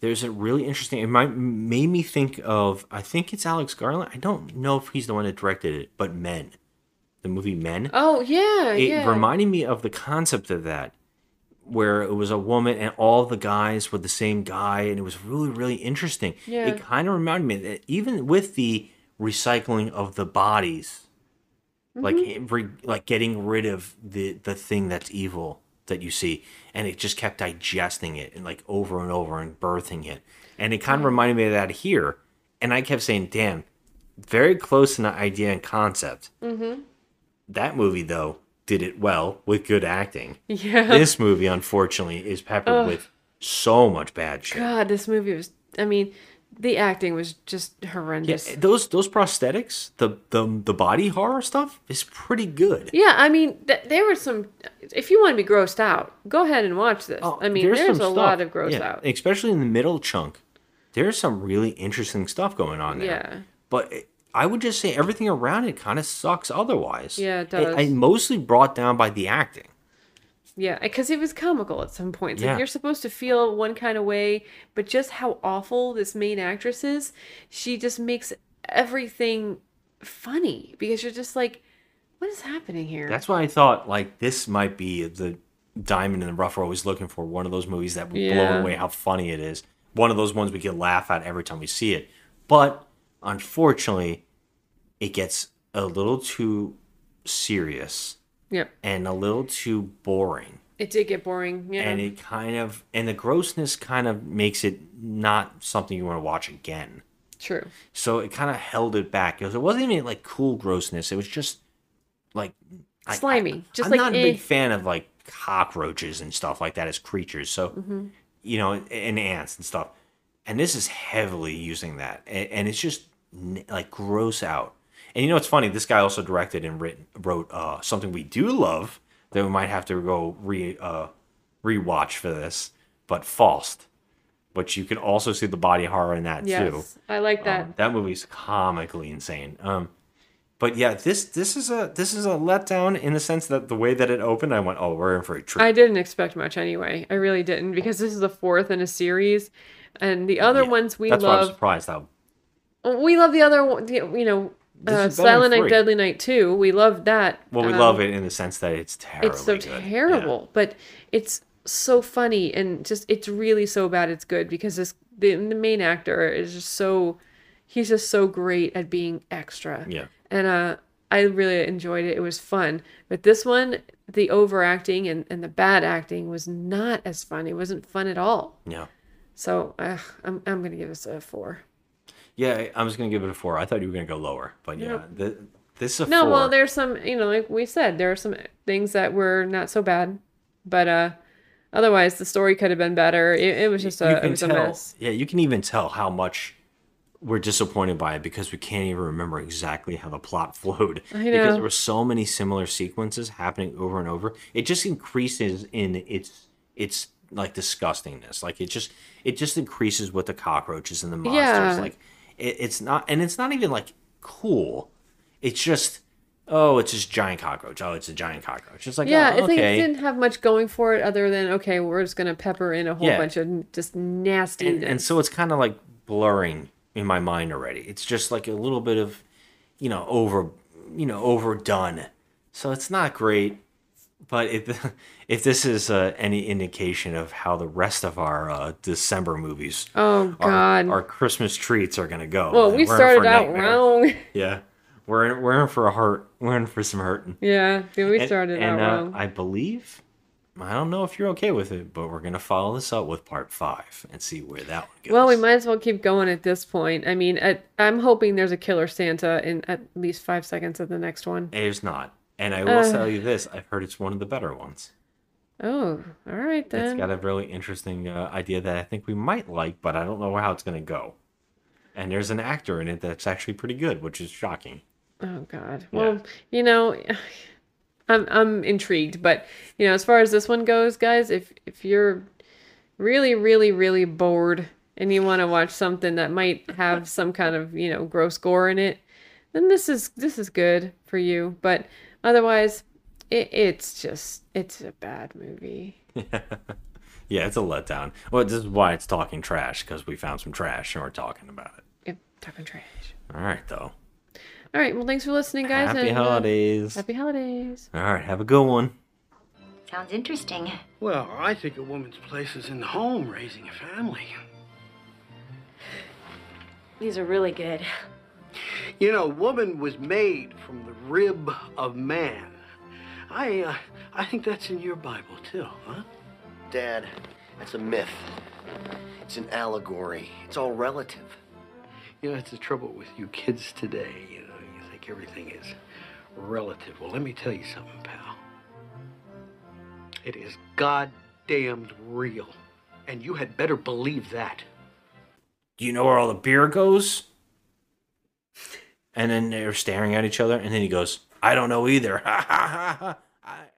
there's a really interesting it might made me think of i think it's alex garland i don't know if he's the one that directed it but men the movie men
oh yeah,
it
yeah.
reminded me of the concept of that where it was a woman and all the guys were the same guy and it was really really interesting
Yeah.
it kind of reminded me that even with the recycling of the bodies like
Mm-hmm.
re, like getting rid of the the thing that's evil that you see and it just kept digesting it and like over and over and birthing it and it kind of reminded me of that here and i kept saying damn very close in the idea and concept
mm-hmm.
that movie though did it well with good acting.
Yeah.
This movie unfortunately is peppered
Ugh.
with so much bad shit.
God, this movie was. I mean, the acting was just horrendous.
Yeah, those those prosthetics, the the the body horror stuff is pretty good.
Yeah, I mean, th- there were some. If you want to be grossed out, go ahead and watch this. Oh, I mean, there's, a
Oh, some
lot of gross
yeah,
out.
especially in the middle chunk. There's some really interesting stuff going on there.
Yeah.
But it- I would just say everything around it kind of sucks otherwise.
Yeah, it
I- I
does.
mostly brought down by the acting.
Yeah, because it was comical at some points. Like you're supposed to feel one kind of way, but just how awful this main actress is, she just makes everything funny because you're just like, what is happening here?
That's why I thought like this might be the diamond in the rough we're always looking for. One of those movies that will blow away how funny it is. One of those ones we can laugh at every time we see it. But unfortunately, it gets a little too serious
Yep.
and a little too boring.
It did get boring. Yeah.
And it kind of and the grossness kind of makes it not something you want to watch again.
True.
So it kind of held it back. It, was, it wasn't even like cool grossness. It was just like I-
Slimy. Just
I'm
like
not a
eh.
big fan of like cockroaches and stuff like that as creatures. So
Mhm.
you know, and ants and stuff. And this is heavily using that, and, and it's just like gross out. And you know, it's funny. This guy also directed and written, wrote uh, something we do love that we might have to go re uh, rewatch for this, but Faust. But you can also see the body horror in that too.
Yes, I like that.
Um, that movie's comically insane. Um, but yeah, this this is a this is a letdown in the sense that the way that it opened, I went, oh, we're in for a treat.
I didn't expect much anyway. I really didn't because this is the fourth in a series, and the other ones we
That's why I'm
love.
surprised how
We love the other one. You know, uh, Silent Night. Deadly Night two. We love that.
well, we
Um,
love it in the sense that it's terrible.
It's so terrible, but it's so funny and just it's really so bad it's good because this the, the main actor is just so he's just so great at being extra.
Yeah.
And uh I really enjoyed it. It was fun. But this one, the overacting and, and the bad acting was not as fun. It wasn't fun at all.
Yeah.
So uh, I'm I'm gonna give this a four.
Yeah, I- I was gonna give it a four. I thought you were gonna go lower, but yeah,
Nope.
the, this is a
No,
four.
well, there's some, you know, like we said, there are some things that were not so bad, but uh, otherwise the story could have been better. It, it was just a, it was a mess.
Yeah, you can even tell how much we're disappointed by it because we can't even remember exactly how the plot flowed.
I
Because there were so many similar sequences happening over and over. It just increases in its its like disgustingness. Like it just it just increases with the cockroaches and the monsters.
Yeah.
Like it, it's not and it's not even like cool. It's just oh, it's just giant cockroach. Oh, it's a giant cockroach. It's like
yeah,
oh,
I think
okay.
it didn't have much going for it other than okay, we're just gonna pepper in a whole
Yeah.
bunch of just nasty.
and, and so it's kind of like blurring in my mind already. It's just like a little bit of, you know, over, you know, overdone. So it's not great. But if if this is uh, any indication of how the rest of our uh, December movies,
Oh,
our,
God.
our Christmas treats are gonna go.
Well, we
we're in for
started out
nightmare.
wrong.
Yeah, we're in, we're in for a hurt. We're in for some hurting.
Yeah, yeah, we
And-
started
and,
out
uh,
wrong.
I believe, I don't know if you're okay with it, but we're gonna follow this up with part five and see where that one goes.
Well, we might as well keep going at this point. I mean, at, I'm hoping there's a killer Santa in at least five seconds of the next one.
There's not, and I will
Uh.
tell you this: I've heard it's one of the better ones.
Oh, all right then.
It's got a really interesting uh, idea that I think we might like, but I don't know how it's gonna go. And there's an actor in it that's actually pretty good, which is shocking.
Oh God. Well, you know, I'm I'm intrigued, but you know, as far as this one goes, guys, if if you're really, really, really bored and you want to watch something that might have some kind of you know gross gore in it, then this is this is good for you. But otherwise, it, it's just it's a bad movie.
Yeah, it's a letdown. Well, this is why it's talking trash because we found some trash and we're talking about it.
Yep, talking trash.
All right, though.
All right. Well, thanks for listening, guys.
Happy
and, uh,
holidays.
happy holidays.
All right, have a good one.
Sounds interesting.
Well, I think a woman's place is in the home, raising a family.
These are really good.
You know, woman was made from the rib of man. I, uh, I think that's in your Bible too, huh?
Dad, that's a myth. It's an allegory. It's all relative.
You know, that's the trouble with you kids today. You know, you think everything is relative. Well, let me tell you something, pal. It is goddamned real. And you had better believe that.
Do you know where all the beer goes? And then they're staring at each other, and then he goes, I don't know either.